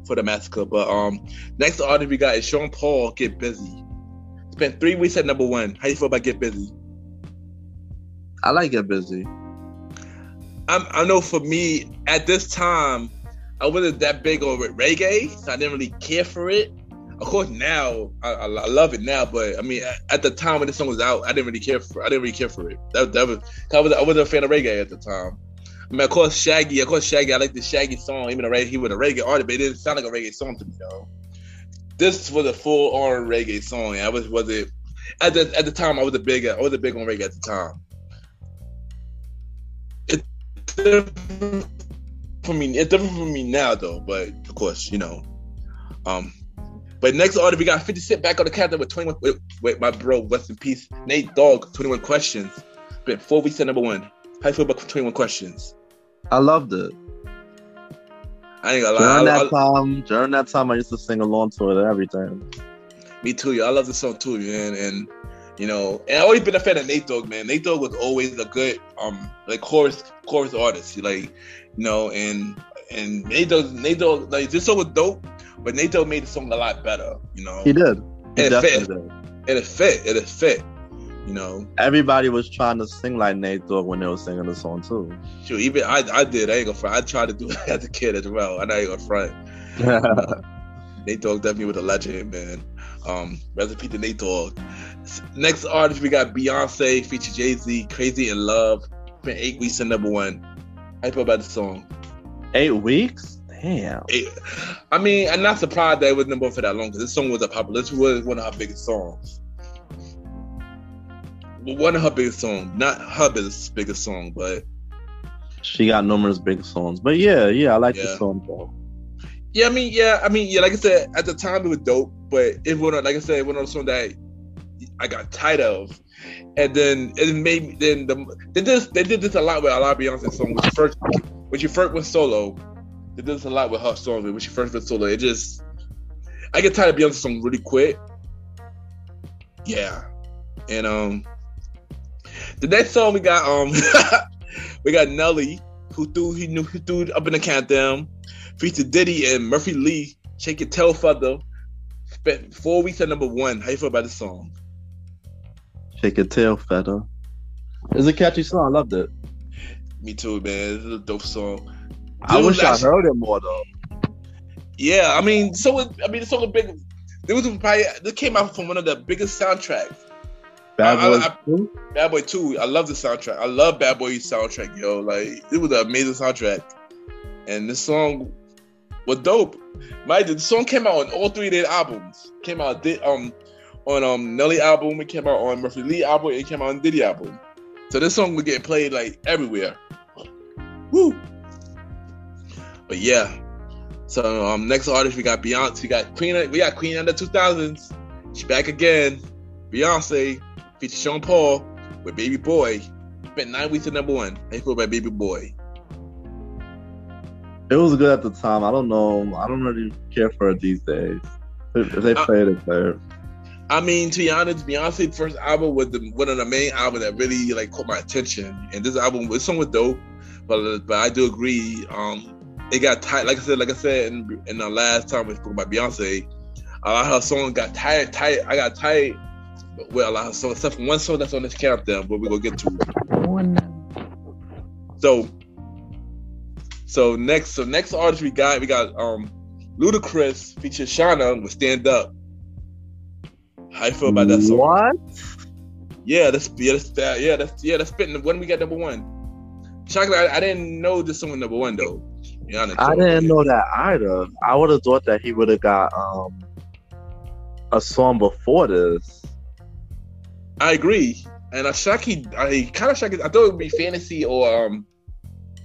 [SPEAKER 1] for the Massacre, but um, next artist we got is Sean Paul. Get busy. Spent three weeks at number one. How you feel about Get Busy?
[SPEAKER 2] I like Get Busy.
[SPEAKER 1] I'm, I know for me at this time, I wasn't that big on reggae, so I didn't really care for it. Of course, now I, I, I love it now, but I mean, at, at the time when this song was out, I didn't really care for. I didn't really care for it. That, that was I was I wasn't a fan of reggae at the time. I mean, of course, Shaggy. Of course, Shaggy. I like the Shaggy song, even though he was a reggae artist, but it didn't sound like a reggae song to me though. This was a full on reggae song. I was was it at the at the time I was a big I was a big on reggae at the time. It's different for me. It's different for me now though, but of course you know. Um, but next order we got 50 Cent back on the counter with 21 with, with my bro, rest in peace, Nate Dogg, 21 questions. Been four weeks at number one. How you feel about 21 questions?
[SPEAKER 2] I loved it.
[SPEAKER 1] I ain't gonna lie.
[SPEAKER 2] During
[SPEAKER 1] I-
[SPEAKER 2] that time, during that time, I used to sing along to it and everything.
[SPEAKER 1] Me too, yeah. I love the song too, man. And you know, and I always been a fan of Nate Dogg, man. Nate Dogg was always a good um like chorus chorus artist. Like, you know, and and Nate Dogg Nate Dogg like this song was dope, but Nate Dogg made the song a lot better, you know.
[SPEAKER 2] He did. He
[SPEAKER 1] And it fit.
[SPEAKER 2] did.
[SPEAKER 1] And it fit. And it fit. You know.
[SPEAKER 2] Everybody was trying to sing like Nate Dogg when they were singing the song too.
[SPEAKER 1] Sure, even I, I did. I ain't gonna front. I tried to do it as a kid as well. I ain't gonna front. Nate Dogg definitely was a legend, man. Um, recipe to Nate Dogg. Next artist we got Beyonce feature Jay Z, Crazy in Love. Been eight weeks in number one. How you feel about the song?
[SPEAKER 2] Eight weeks? Damn.
[SPEAKER 1] Eight. I mean, I'm not surprised that it was number one for that long because this song was a popular. This was one of her biggest songs. One of her biggest songs, not her biggest biggest song, but
[SPEAKER 2] She got numerous big songs. But yeah, yeah, I like
[SPEAKER 1] Yeah.
[SPEAKER 2] the song though.
[SPEAKER 1] Yeah, I mean, yeah, I mean, yeah. Like I said, at the time it was dope, but it went on. Like I said, it went on song that I got tired of, and then it made me. Then the they did this, they did this a lot with a lot of Beyonce songs. When she first when she first went solo, they did this a lot with her songs. When she first went solo, it just I get tired of Beyonce songs really quick. Yeah, and um, the next song we got um we got Nelly who threw he knew who threw up in the countdown featured Diddy and Murphy Lee, Shake Your Tail Feather. Spent four weeks at number one. How you feel about this song?
[SPEAKER 2] Shake your tail feather. It's a catchy song. I loved it.
[SPEAKER 1] Me too, man. It's a dope song.
[SPEAKER 2] I
[SPEAKER 1] Dude,
[SPEAKER 2] wish I heard it more though.
[SPEAKER 1] Yeah, I mean, so I mean, the song was big. There was probably this came out from one of the biggest soundtracks.
[SPEAKER 2] Bad
[SPEAKER 1] Boy I-? Bad Boy 2. I love the soundtrack. I love Bad Boy soundtrack, yo. Like it was an amazing soundtrack. And this song was dope. My the song came out on all three of their albums. Came out di- um on um Nelly album, it came out on Murphy Lee album, it came out on Diddy album. So this song would get played like everywhere. Woo! But yeah. So um next artist we got Beyonce, we got Queen we got Queen under two thousands. She back again. Beyonce featured Sean Paul with Baby Boy. Spent nine weeks at number one. How you feel about Baby Boy?
[SPEAKER 2] It was good at the time. I don't know. I don't really care for it these days. If they
[SPEAKER 1] Uh,
[SPEAKER 2] play it, they play it.
[SPEAKER 1] I mean, to be honest, Beyonce's first album was the, one of the main albums that really like caught my attention. And this album, this song was dope, but but I do agree. Um, it got tight. Like I said, like I said in, in the last time we spoke about Beyonce, a lot of her songs got tired. Tight. I got tight with a lot of songs, except for one song that's on this countdown, but we're gonna get to. One So, so next, so next artist we got, we got um Ludacris featured Shawnna with Stand Up. How you feel about that song?
[SPEAKER 2] What?
[SPEAKER 1] Yeah, that's yeah, that's that, yeah, that's yeah, that's fitting. When we got number one, Chocolate, I, I didn't know this song was number one though. to be honest.
[SPEAKER 2] I didn't know that either. I would have thought that he would have got um a song before this.
[SPEAKER 1] I agree, and I shocky. I kind of shocked. I thought it would be fantasy or um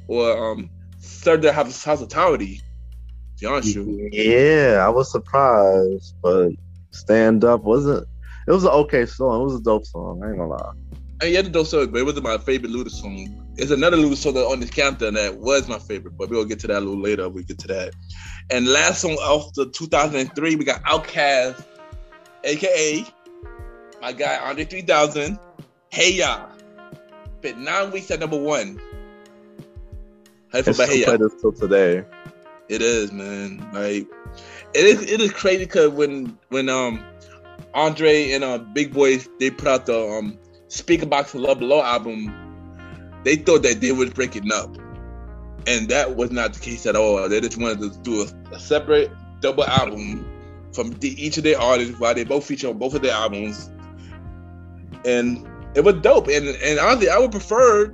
[SPEAKER 1] or um Southern Hospitality. To be honest, you.
[SPEAKER 2] Yeah, I was surprised, but stand up wasn't. It was an okay song. It was a dope song. I ain't gonna lie.
[SPEAKER 1] I mean, yeah, the dope song, but it wasn't my favorite Luda song. It's another Luda song that on this countdown that was my favorite, but we'll get to that a little later. We get to that. And last song off the 2003, we got Outkast, aka my guy Andre 3000. Hey ya, spent nine weeks at number one. How you feel
[SPEAKER 2] still
[SPEAKER 1] about Hey ya?
[SPEAKER 2] this till today.
[SPEAKER 1] It is, man. Like it is. It is crazy because when when um Andre and uh Big Boi they put out the um Speakerboxxx Love Below album, they thought that they was breaking up, and that was not the case at all. They just wanted to do a, a separate double album from the, each of their artists while they both feature on both of their albums, and it was dope. And and honestly, I would prefer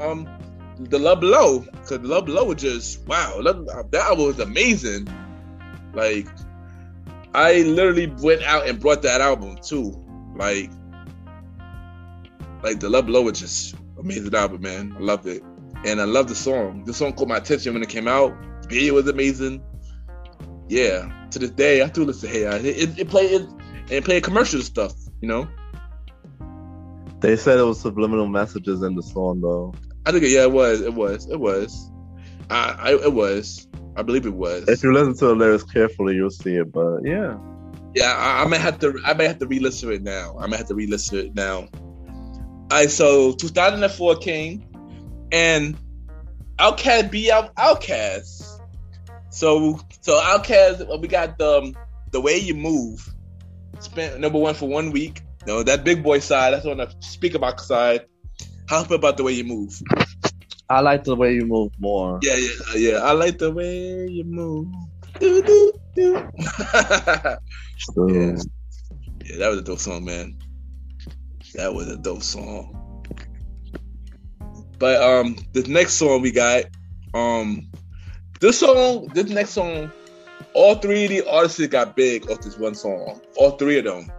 [SPEAKER 1] um the Love Below because Love Below was just wow. Love, that album was amazing. Like I literally went out and brought that album too. Like like the Love Below was just amazing album, man. I loved it, and I love the song. The song caught my attention when it came out. Video was amazing. Yeah, to this day, I still listen to Hey Ya. It, it, it and played commercial stuff. You know,
[SPEAKER 2] They said it was subliminal messages in the song though.
[SPEAKER 1] I think yeah, it was, it was, it was. I, I it was. I believe it was.
[SPEAKER 2] If you listen to the lyrics carefully, you'll see it. But yeah,
[SPEAKER 1] Yeah, I, I may have to. I may have to re-listen to it now. I may have to re-listen to it now. All right, so 2004 came, and Outkast be out Outkast. So so Outkast, well, we got the um, the way you move. spent number one for one week. You know, that Big Boi side, that's on the Speakerboxxx side. How about the way you move?
[SPEAKER 2] I like the way you move more.
[SPEAKER 1] Yeah, yeah, yeah. I like the way you move. Do, do, do.
[SPEAKER 2] So,
[SPEAKER 1] Yeah. yeah, that was a dope song, man. That was a dope song. But um, the next song we got, um, this song, this next song, all three of the artists got big off this one song. All three of them.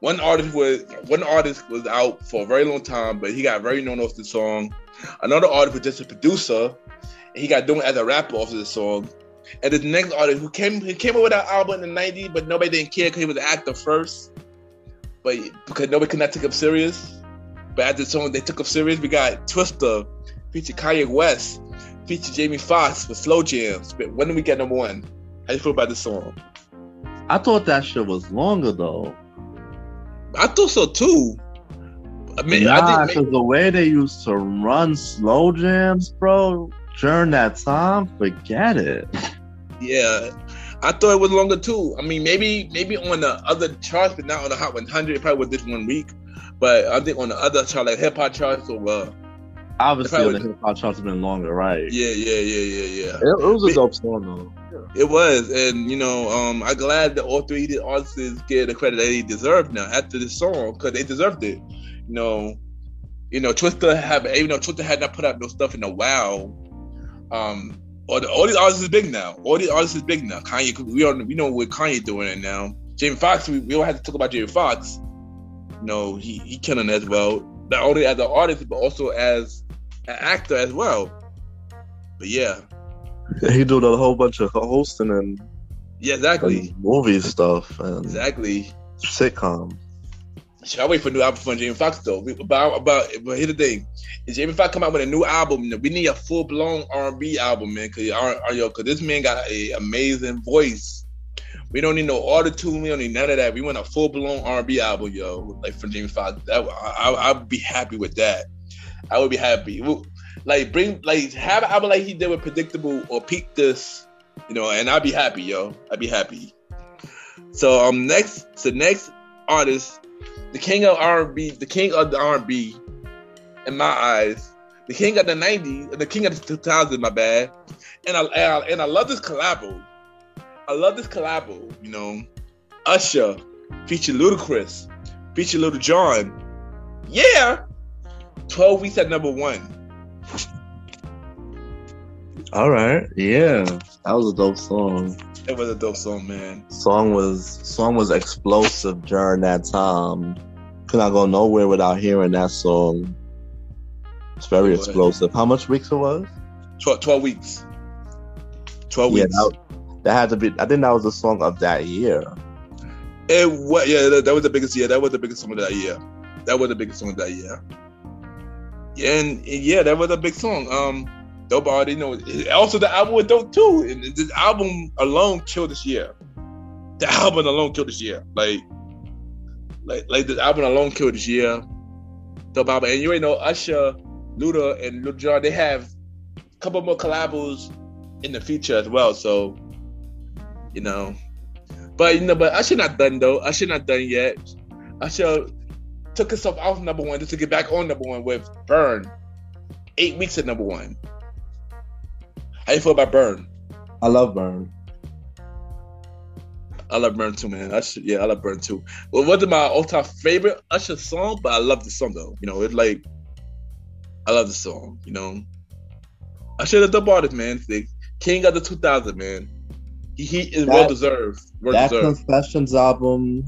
[SPEAKER 1] One artist was one artist was out for a very long time, but he got very known off the song. Another artist was just a producer, and he got known as a rapper off of the song. And the next artist who came he came up with that album in the '90s, but nobody didn't care because he was an actor first. But because nobody could not take him serious. But after the song they took him serious, we got Twista, featured Kanye West, featured Jamie Foxx with Slow Jams. But when did we get number one? How you feel about this song?
[SPEAKER 2] I thought that shit was longer though.
[SPEAKER 1] I thought so too. I mean,
[SPEAKER 2] nah,
[SPEAKER 1] I think
[SPEAKER 2] because the way they used to run slow jams, bro, during that time, forget it.
[SPEAKER 1] Yeah, I thought it was longer too. I mean, maybe maybe on the other charts, but not on the Hot 100. It probably was this one week. But I think on the other chart, like hip hop charts or uh,
[SPEAKER 2] Obviously, the hip hop charts have been longer, right?
[SPEAKER 1] yeah, yeah, yeah, yeah, yeah.
[SPEAKER 2] It, it was a dope song though.
[SPEAKER 1] It was, and you know, um, I'm glad that all three of the artists get the credit that they deserve now after this song because they deserved it. You know, you know, Twista have even though Twista had not put out no stuff in a while. Um, all, the, all these artists is big now. All these artists is big now. Kanye, we all we know what Kanye doing it now. Jamie Foxx, we, we don't have to talk about Jamie Foxx. You know, he he killing as well. Not only as an artist, but also as actor as well. But yeah,
[SPEAKER 2] He did a whole bunch of hosting and,
[SPEAKER 1] yeah, exactly,
[SPEAKER 2] and movie stuff and
[SPEAKER 1] exactly.
[SPEAKER 2] sitcom.
[SPEAKER 1] Should I wait for a new album from Jamie Foxx though? We- About about but here's the thing: if Jamie Foxx come out with a new album, we need a full blown R and B album, man. Cause yo, cause this man got an amazing voice. We don't need no auto tune. We don't need none of that. We want a full blown R and B album, yo, like from Jamie Foxx. That I, I, I'd be happy with that. I would be happy. Like bring like have an album like he did with Predictable or Peak This, you know, and I'd be happy, yo. I'd be happy. So um next so next artist the king of R&B, the king of the R&B, in my eyes, the king of the '90s, the king of the 2000s. My bad. And I, and I and I love this collabo. I love this collabo. You know, Usher feature Ludacris, feature Lil Jon. Yeah, twelve weeks at number one.
[SPEAKER 2] All right, yeah, that was a dope song.
[SPEAKER 1] It was a dope song, man.
[SPEAKER 2] Song was song was explosive during that time. Could not go nowhere without hearing that song. It's very
[SPEAKER 1] It
[SPEAKER 2] explosive. How much weeks it was?
[SPEAKER 1] 12, 12 weeks. Twelve
[SPEAKER 2] Yeah,
[SPEAKER 1] weeks.
[SPEAKER 2] that, that had to be. I think that was the song of that year.
[SPEAKER 1] It was yeah, that, that was the biggest year. that was the biggest song of that year. That was the biggest song of that year. And, and yeah, that was a big song. Um, dope already know. Also, the album was dope too. And this album alone killed this year. The album alone killed this year. Like, like, like the album alone killed this year. Dope album, and you already know Usher, Luda, and Lil. They have a couple more collabos in the future as well. So, you know, but you know, but Usher not done though. Usher not done yet. Usher took himself off number one just to get back on number one with Burn. Eight weeks at number one. How you feel about Burn?
[SPEAKER 2] I love Burn.
[SPEAKER 1] I love Burn too, man. Usher, yeah, I love Burn too. Well, wasn't my all-time favorite Usher song, but I love the song though. You know, it's like I love the song. You know, Usher the dope artist, man. The king of the 2000, man. He, he is
[SPEAKER 2] That-
[SPEAKER 1] well deserved. Well
[SPEAKER 2] that
[SPEAKER 1] deserved.
[SPEAKER 2] Confessions album,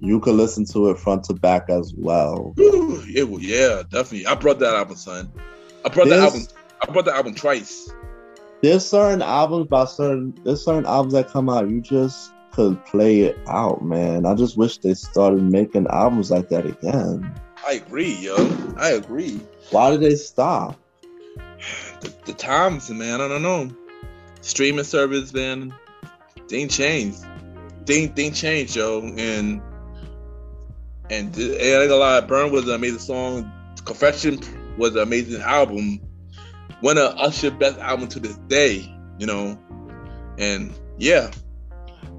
[SPEAKER 2] you could listen to it front to back as well.
[SPEAKER 1] Whew, It yeah, definitely. I brought that album, son. I brought that album. I brought that album twice.
[SPEAKER 2] There's certain albums by certain there's certain albums that come out you just could play it out, man. I just wish they started making albums like that again.
[SPEAKER 1] I agree, yo. I agree.
[SPEAKER 2] Why did they stop?
[SPEAKER 1] The, the times, man. I don't know. Streaming service, man. They ain't changed. They ain't, they ain't changed, yo. And and, and I ain't gonna lie, Burn was an amazing song. Confession was an amazing album. One of Usher's best album to this day, you know. And yeah.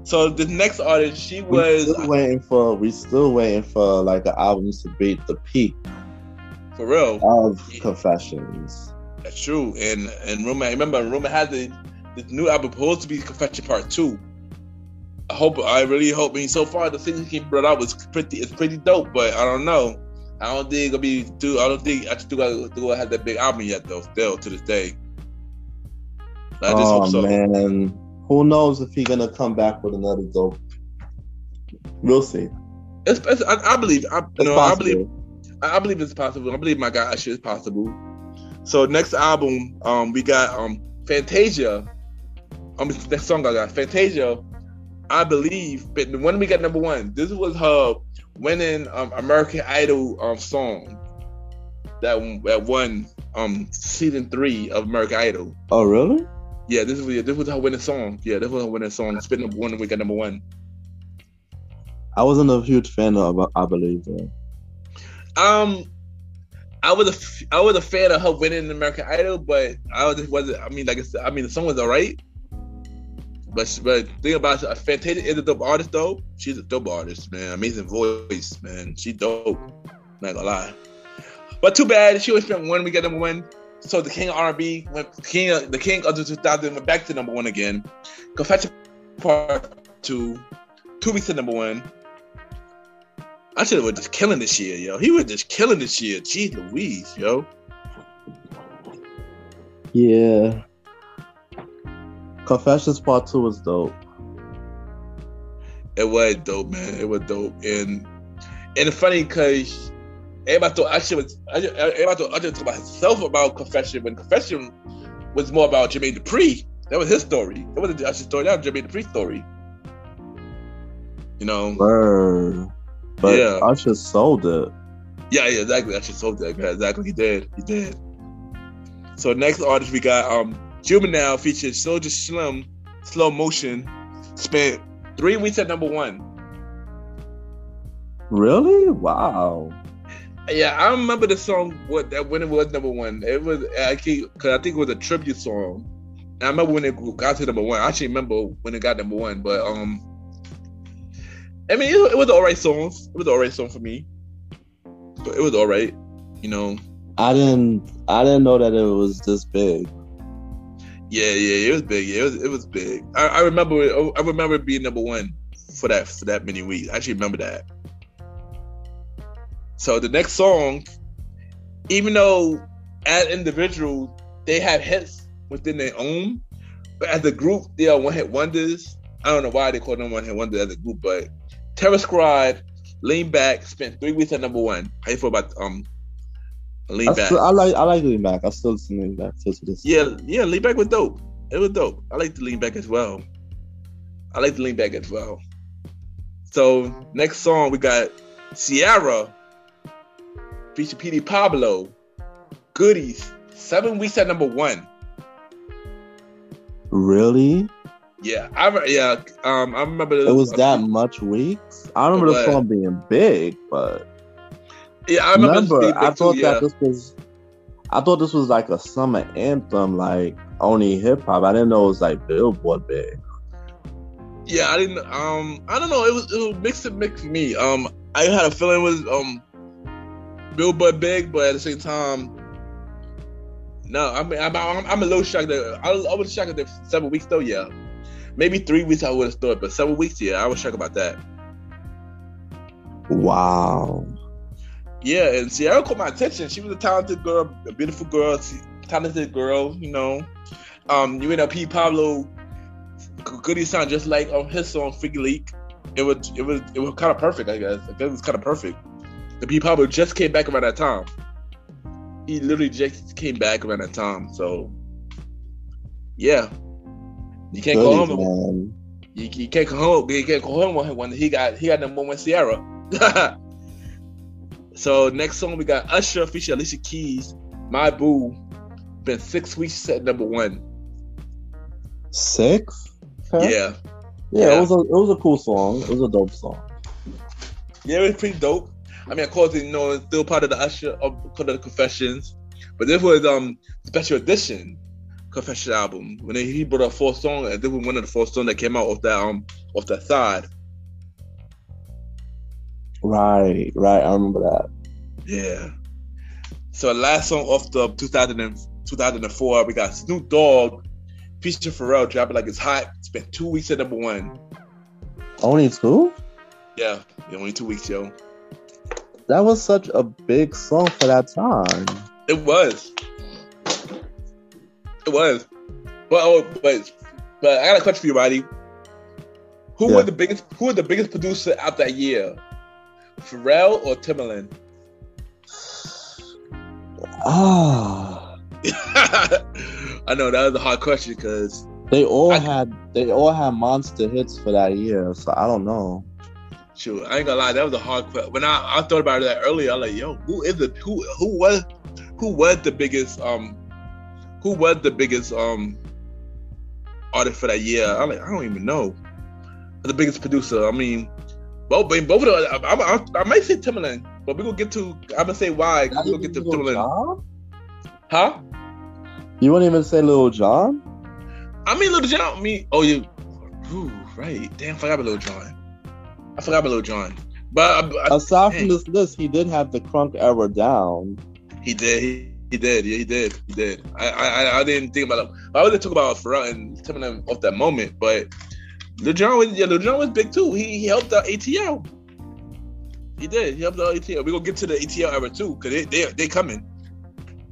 [SPEAKER 1] So the next artist, she
[SPEAKER 2] We
[SPEAKER 1] was
[SPEAKER 2] still waiting for we still waiting for like the albums to beat the peak
[SPEAKER 1] for real.
[SPEAKER 2] of
[SPEAKER 1] Yeah.
[SPEAKER 2] Confessions.
[SPEAKER 1] That's true. And and rumor, I remember rumor had the this new album supposed to be Confession Part Two. I hope I really hope. I mean, so far the things he brought out was pretty. It's pretty dope, but I don't know. I don't think it'll be too. I don't think I still got to go have that big album yet though. Still to this day. I just
[SPEAKER 2] oh
[SPEAKER 1] hope so.
[SPEAKER 2] man, who knows if he's gonna come back with another dope? We'll see.
[SPEAKER 1] It's, it's, I, I believe. I,
[SPEAKER 2] It's
[SPEAKER 1] know, I believe. I I believe it's possible. I believe my guy Usher is possible. So next album, um, we got um Fantasia. Um, next song I got Fantasia. I believe, but when we got number one, this was her winning um American Idol um song that that won um season three of American Idol.
[SPEAKER 2] Oh really?
[SPEAKER 1] Yeah, this was this was her winning song. Yeah, this was her winning song. Spin number one, and we got number one.
[SPEAKER 2] I wasn't a huge fan of I believe. though.
[SPEAKER 1] Um, I was a I was a fan of her winning American Idol, but I just wasn't. I mean, like I said, I mean, the song was alright. But but thing about it, Fantasia is a dope artist though. She's a dope artist, man. Amazing voice, man. She dope. Not gonna lie. But too bad she only spent one. We got number one. So the king of R&B went king the king of the 2000 went back to number one again. Confession Part Two, two weeks to number one. Usher have just killing this year, yo. He was just killing this year. Jeez Louise, yo.
[SPEAKER 2] Yeah. Confessions Part Two was dope.
[SPEAKER 1] It was dope, man. It was dope, and and it's funny because everybody thought Usher was I just, everybody thought I just talk about himself about confession when confession was more about Jermaine Dupri. That was his story. It wasn't Usher's story. That was Jermaine Dupri's story. You know,
[SPEAKER 2] Word. But
[SPEAKER 1] Yeah.
[SPEAKER 2] Usher sold it.
[SPEAKER 1] Yeah, yeah, exactly. Usher sold. Yeah, exactly. He did. He did. So next artist we got um Juvenile featured Soulja Slim, Slow Motion, spent three weeks at number one.
[SPEAKER 2] Really? Wow.
[SPEAKER 1] Yeah, I remember the song what that when it was number one. It was I keep because I think it was a tribute song. And I remember when it got to number one. I actually remember when it got number one, but um, I mean it, it was alright song. It was alright song for me. But it was alright, you know.
[SPEAKER 2] I didn't I didn't know that it was this big.
[SPEAKER 1] Yeah, yeah, it was big. Yeah, it was it was big. I, I remember I remember being number one for that for that many weeks. I actually remember that. So the next song, even though as individuals they have hits within their own, but as a group they are one hit wonders. I don't know why they call them one hit wonders as a group, but Terror Squad, Lean Back spent three weeks at number one. You feel about um Lean
[SPEAKER 2] I,
[SPEAKER 1] Back?
[SPEAKER 2] still, I like I like Lean Back. I still listen to Lean Back to this.
[SPEAKER 1] Yeah, yeah, lean back was dope. It was dope. I like the lean back as well. I like the lean back as well. So next song we got Ciara feature Petey Pablo. Goodies. Seven weeks at number one.
[SPEAKER 2] Really?
[SPEAKER 1] Yeah, I yeah. Um, I remember
[SPEAKER 2] It was that much weeks? I remember the song being big, but
[SPEAKER 1] Yeah, I remember.
[SPEAKER 2] remember, I thought
[SPEAKER 1] too,
[SPEAKER 2] that
[SPEAKER 1] yeah.
[SPEAKER 2] this was I thought this was like a summer anthem, like only hip hop. I didn't know it was like Billboard big.
[SPEAKER 1] Yeah, I didn't. Um, I don't know. It was it was mixed and mixed for me. Um, I had a feeling it was um, Billboard big, but at the same time, no. I mean, I'm I'm, I'm a little shocked that I, was- I was shocked that seven weeks though. Yeah, maybe three weeks I would have thought, but seven weeks, yeah, I was shocked about that.
[SPEAKER 2] Wow.
[SPEAKER 1] Yeah, and Ciara caught my attention. She was a talented girl, a beautiful girl, talented girl. You know, um, you know, Petey Pablo, Goody sound just like um his song "Freek-a-Leek." It was, it was, it was kind of perfect. I guess. I guess it was kind of perfect. The Petey Pablo just came back around that time. He literally just came back around that time. So, yeah, you can't go
[SPEAKER 2] Goodies,
[SPEAKER 1] home.
[SPEAKER 2] man.
[SPEAKER 1] You, you can't call home. You can't home when, when he got he got number one Ciara. so next song we got Usher feature Alicia Keys, My Boo. Been six weeks at number one.
[SPEAKER 2] Six? Okay.
[SPEAKER 1] Yeah,
[SPEAKER 2] yeah.
[SPEAKER 1] Yeah.
[SPEAKER 2] It was a it was a cool song. It was a dope song.
[SPEAKER 1] yeah, it was pretty dope. I mean, of course, you know, it's still part of the Usher of part of the Confessions, but this was um special edition Confession album when he brought up four songs, and this was one of the four songs that came out off that um off that side.
[SPEAKER 2] Right, right. I remember that.
[SPEAKER 1] Yeah. So last song off the 2000 and, 2004, we got Snoop Dogg featuring Pharrell dropping like it's hot. It Spent two weeks at number one.
[SPEAKER 2] Only two?
[SPEAKER 1] Yeah, only two weeks, yo.
[SPEAKER 2] That was such a big song for that time.
[SPEAKER 1] It was. It was. But oh, but but I got a question for you, buddy. Who
[SPEAKER 2] Yeah.
[SPEAKER 1] was the biggest? Who was the biggest producer out that year? Pharrell or Timbaland?
[SPEAKER 2] Ah,
[SPEAKER 1] I know that was a hard question because
[SPEAKER 2] they all
[SPEAKER 1] I-
[SPEAKER 2] had they all had monster hits for that year. So I don't know.
[SPEAKER 1] shoot, I ain't gonna lie, that was a hard question. When I, I thought about that earlier, I was like, yo, who is the who who was who was the biggest um who was the biggest um artist for that year? I'm like, I don't even know. The biggest producer. I mean, both both of them. I, I, I might say Timbaland, but we gonna get to. I'm gonna say why. We gonna get to
[SPEAKER 2] Lil
[SPEAKER 1] Timbaland.
[SPEAKER 2] Jon?
[SPEAKER 1] Huh?
[SPEAKER 2] You wouldn't even say Little John?
[SPEAKER 1] I mean, Little John. I mean, oh, you. Ooh, right. Damn, I forgot about Little John. I forgot about Little John. But I, I,
[SPEAKER 2] Aside
[SPEAKER 1] dang.
[SPEAKER 2] from this list, he did have the crunk era down.
[SPEAKER 1] He did. He, he did. Yeah, he did. He did. I, I I didn't think about it. I was talk about Pharrell and Timbaland off that moment, but Lil Jon was yeah, Lil was big too. He, he helped out ATL. He did. He helped out ATL. We're gonna get to the ATL era too, cause they they they coming.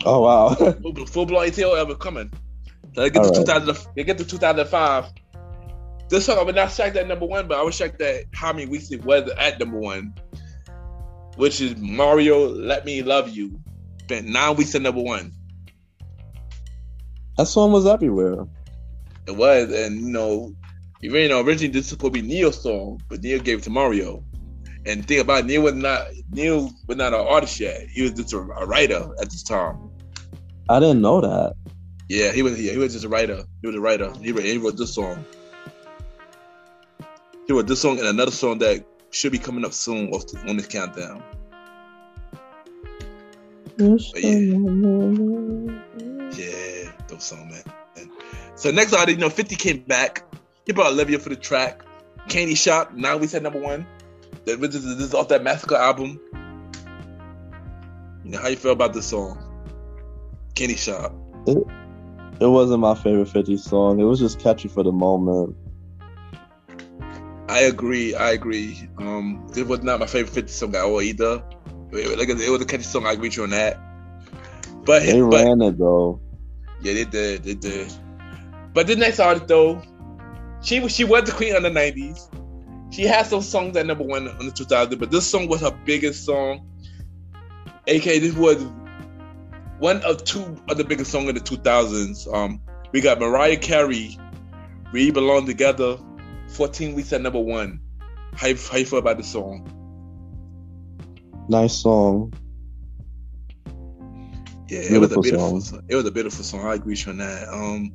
[SPEAKER 2] Oh wow.
[SPEAKER 1] Full, full blown ATL ever coming. So they get to
[SPEAKER 2] All right.
[SPEAKER 1] 2000. They get to 2005. This song I was not shocked at number one, but I was shocked at how many weeks it was at number one, which is Mario "Let Me Love You." Spent nine weeks at number one.
[SPEAKER 2] that song was everywhere.
[SPEAKER 1] It was, and you know, you know originally this was supposed to be Ne-Yo's song, but Ne-Yo gave it to Mario. And the thing about it, Ne-Yo was not Ne-Yo was not an artist yet. He was just a, a writer at this time.
[SPEAKER 2] I didn't know that.
[SPEAKER 1] Yeah, he was. Yeah, he was just a writer. He was a writer. He wrote, he wrote this song. He wrote this song and another song that should be coming up soon on this countdown. Yeah, yeah, dope song, man. So next artist, you know, 50 came back. He brought Olivia for the track. Candy Shop, now we said number one. That- This is, this is off that Massacre album. You know, how you feel about this song? Candy Shop.
[SPEAKER 2] It it wasn't my favorite 50 song. It was just catchy for the moment.
[SPEAKER 1] I agree. I agree. Um, this was not my favorite 50 song at all either. It, like, it was a catchy song. I agree with you on that. But,
[SPEAKER 2] They
[SPEAKER 1] but
[SPEAKER 2] ran it though.
[SPEAKER 1] yeah, they did. They did. But the next artist though, she was she was the queen of the 90s. She had some songs at number one on the 2000s, but this song was her biggest song. AK, this was one of two of the biggest songs in the 2000s. Um, we got Mariah Carey, "We Belong Together," 14 weeks at number one. How you, how you feel about the song?
[SPEAKER 2] Nice song.
[SPEAKER 1] Yeah, it was a
[SPEAKER 2] Beautiful
[SPEAKER 1] beautiful.
[SPEAKER 2] song.
[SPEAKER 1] Song. It was a beautiful song. I agree with you on that. Um,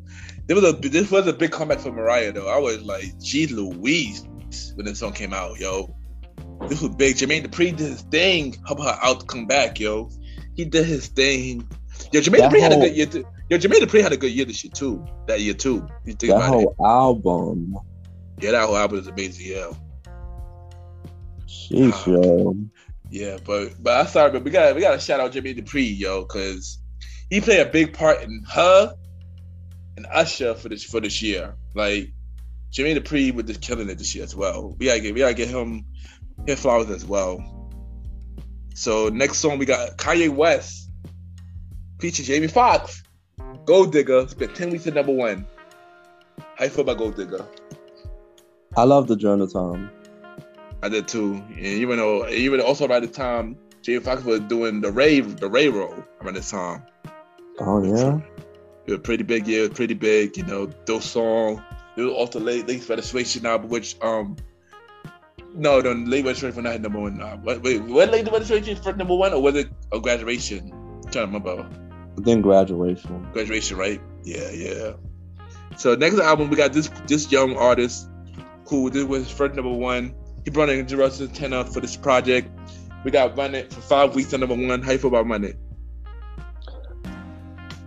[SPEAKER 1] there was a this was a big comeback for Mariah though. I was like, geez, Louise, when this song came out, yo. This was big. Jermaine Dupri did his thing. How about her out come back, yo? He did his thing. Yo, Jermaine
[SPEAKER 2] That
[SPEAKER 1] Dupri had a good year. Too. Yo, Jermaine Dupri had a good year this year too. That year too. You think
[SPEAKER 2] That whole album.
[SPEAKER 1] it? Yeah, that whole album is amazing. Yeah.
[SPEAKER 2] Sheesh,
[SPEAKER 1] Ah.
[SPEAKER 2] yo.
[SPEAKER 1] Yeah, but but I'm sorry, but we got we got to shout out Jimmy Dupri, yo, because he played a big part in her and Usher for this for this year. Like Jimmy Dupri was just killing it this year as well. We gotta get we gotta get him his flowers as well. So next song we got Kanye West featuring Jamie Foxx. Gold Digger spent ten weeks at number one. How you feel about Gold Digger?
[SPEAKER 2] I love the Journal Tom.
[SPEAKER 1] I did too. And even though even also around the time Jamie Foxx was doing the Ray the Ray role around this time.
[SPEAKER 2] Oh yeah.
[SPEAKER 1] It was pretty big, was pretty big, you know, those songs. It was the late late registration album, which um no, the late registration for not number one. Uh, wait, wait, what late registration for number one or was it a graduation? I'm trying to remember.
[SPEAKER 2] Then graduation.
[SPEAKER 1] Graduation, right? Yeah, yeah. So next album we got this this young artist who this was first number one. He brought in Juelz Santana for this project. We got Run It for five weeks at number one. How you feel about Run It?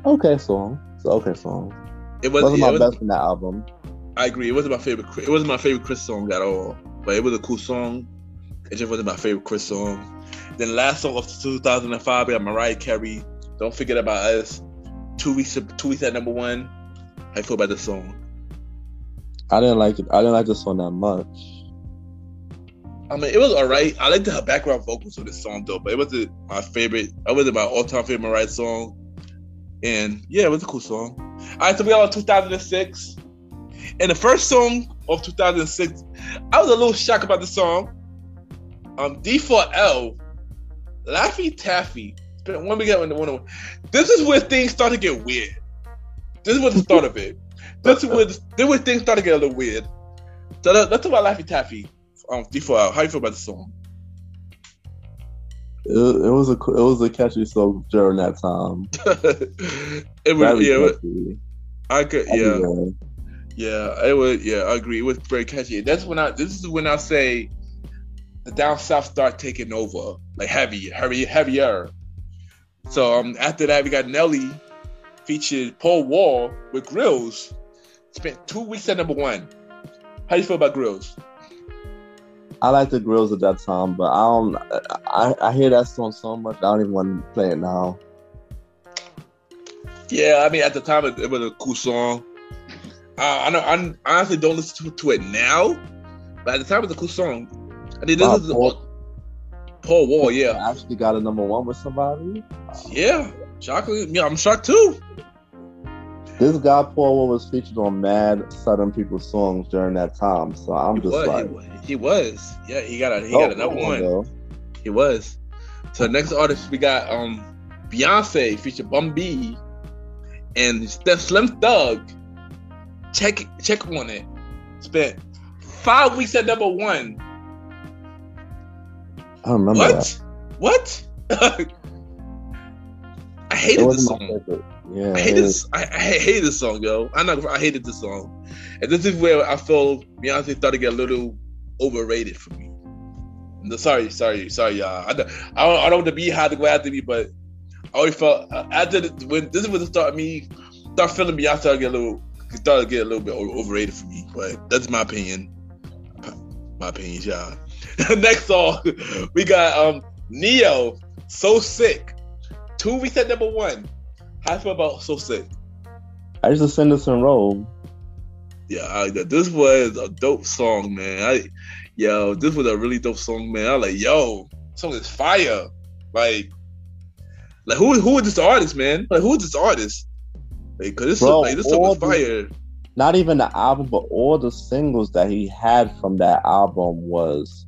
[SPEAKER 2] Okay song. It's an okay song.
[SPEAKER 1] It was
[SPEAKER 2] wasn't
[SPEAKER 1] yeah,
[SPEAKER 2] my
[SPEAKER 1] it was-
[SPEAKER 2] best in that album.
[SPEAKER 1] I agree. It wasn't my favorite. It wasn't my favorite Chris song at all. But it was a cool song. It just wasn't my favorite Chris song. Then last song of 2005 we got Mariah Carey. Don't forget about us. Two weeks. Two weeks at number one. How you feel about this song?
[SPEAKER 2] I didn't like it. I didn't like this song that much.
[SPEAKER 1] I mean, it was alright. I liked the background vocals of this song though, but it wasn't my favorite. It wasn't my all-time favorite Mariah song. And yeah, it was a cool song. All right, so we got on 2006. And the first song of 2006, I was a little shocked about the song. Um, D4L, Laffy Taffy. When we get the one, this is where things start to get weird. This is what the start of it. This is where this is where things start to get a little weird. So let, let's talk about Laffy Taffy. Um, D4L. How you feel about the song?
[SPEAKER 2] It, it was a it was a catchy song during that time.
[SPEAKER 1] it
[SPEAKER 2] Very
[SPEAKER 1] yeah. I could yeah.
[SPEAKER 2] Everywhere.
[SPEAKER 1] Yeah, it was. Yeah, I agree. It was very catchy. That's when I. This is when I say the down south start taking over, like heavy, heavy, heavier. So um, after that, we got Nelly featured Paul Wall with Grills. Spent two weeks at number one. How do you feel about Grills?
[SPEAKER 2] I like the grills at that time, but I don't. I, I hear that song so much. I don't even want to play it now.
[SPEAKER 1] Yeah, I mean, at the time, it, it was a cool song. Uh, I know. I honestly don't listen to, to it now, but at the time, it was a cool song. I mean, this
[SPEAKER 2] Wow,
[SPEAKER 1] is
[SPEAKER 2] Paul-
[SPEAKER 1] Paul Wall. Yeah,
[SPEAKER 2] I actually got a number one with somebody.
[SPEAKER 1] Yeah, chocolate. Yeah, I'm shocked too.
[SPEAKER 2] This guy Paul Wall was featured on Mad Southern People songs during that time, so I'm
[SPEAKER 1] He
[SPEAKER 2] just
[SPEAKER 1] was,
[SPEAKER 2] like,
[SPEAKER 1] he was. He was. Yeah, he got a he
[SPEAKER 2] oh,
[SPEAKER 1] got another one.
[SPEAKER 2] though.
[SPEAKER 1] He was. So next artist we got um Beyonce featured Bun B and Steph Slim Thug. Check check on it. Spent five weeks at number one.
[SPEAKER 2] I don't remember that.
[SPEAKER 1] What? I hated this song.
[SPEAKER 2] Yeah,
[SPEAKER 1] I hate this. I, I hate this song, yo. I'm not. I hated this song, and this is where I feel Beyonce started to get a little overrated for me. No, sorry, sorry, sorry, y'all. I don't, I don't, I don't want to be hard to go after me, but I always felt uh, after the, when this is when it started me start feeling Beyonce started to get a little started get a little bit overrated for me. But that's my opinion. My opinion, y'all. Next song, we got um Ne-Yo, so sick. Two weeks at number one. How you feel about so sick?
[SPEAKER 2] I just to sing this row.
[SPEAKER 1] Yeah, I, this was a dope song, man. I, yo, this was a really dope song, man. I like, yo, this song is fire. Like, like who who is this artist, man? Like, who is this artist? Like, cause this,
[SPEAKER 2] Bro,
[SPEAKER 1] like, this song is
[SPEAKER 2] the-
[SPEAKER 1] fire.
[SPEAKER 2] Not even the album, but all the singles that he had from that album was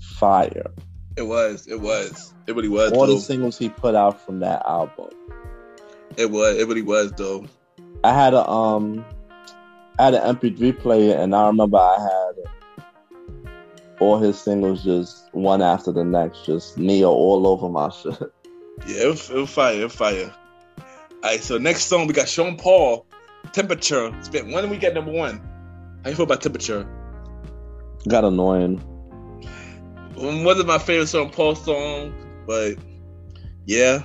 [SPEAKER 2] fire.
[SPEAKER 1] It was, it was, it really was.
[SPEAKER 2] All
[SPEAKER 1] Though.
[SPEAKER 2] the singles he put out from that album.
[SPEAKER 1] It was, it really was, though.
[SPEAKER 2] I had a um, I had an MP3 player, and I remember I had all his singles just one after the next, just Ne-Yo all over my shit.
[SPEAKER 1] Yeah, it was, it was fire, it was fire. All right, so next song we got Sean Paul, Temperature. Spent one week at number one. How you feel about Temperature?
[SPEAKER 2] Got annoying.
[SPEAKER 1] Wasn't my favorite Sean Paul song, but yeah.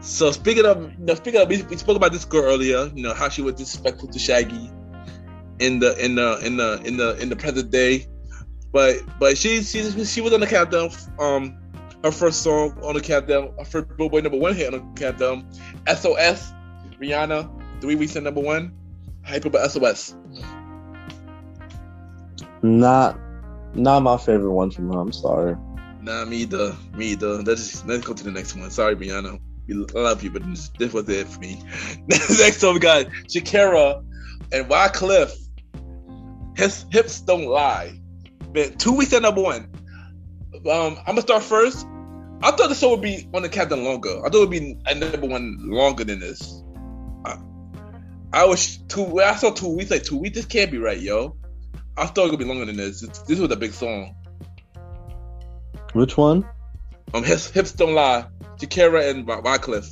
[SPEAKER 1] So speaking of, you know, speaking of, we, we spoke about this girl earlier. You know how she was disrespectful to Shaggy in the in the in the in the in the present day, but but she she she was on the countdown. Um, her first song on the countdown, her first Billboard number one hit on the countdown. SOS, Rihanna, three weeks at number one. Hype about SOS.
[SPEAKER 2] Not, not my favorite one from her. I'm sorry.
[SPEAKER 1] Nah, me either. Me either. Let's just, let's go to the next one. Sorry, Rihanna. We love you, but this, was it for me. next one we got Shakira and Wyclef. His hips don't lie. Man, two weeks at number one. Um, I'm gonna start first. I thought the show would be on the countdown longer. I thought it would be at number one longer than this. I, I was two. I saw two weeks. Like two weeks. This can't be right, yo. I thought it would be longer than this. This, was a big song.
[SPEAKER 2] Which one?
[SPEAKER 1] Um, hips, hips don't lie. Shakira and Wy- Wyclef.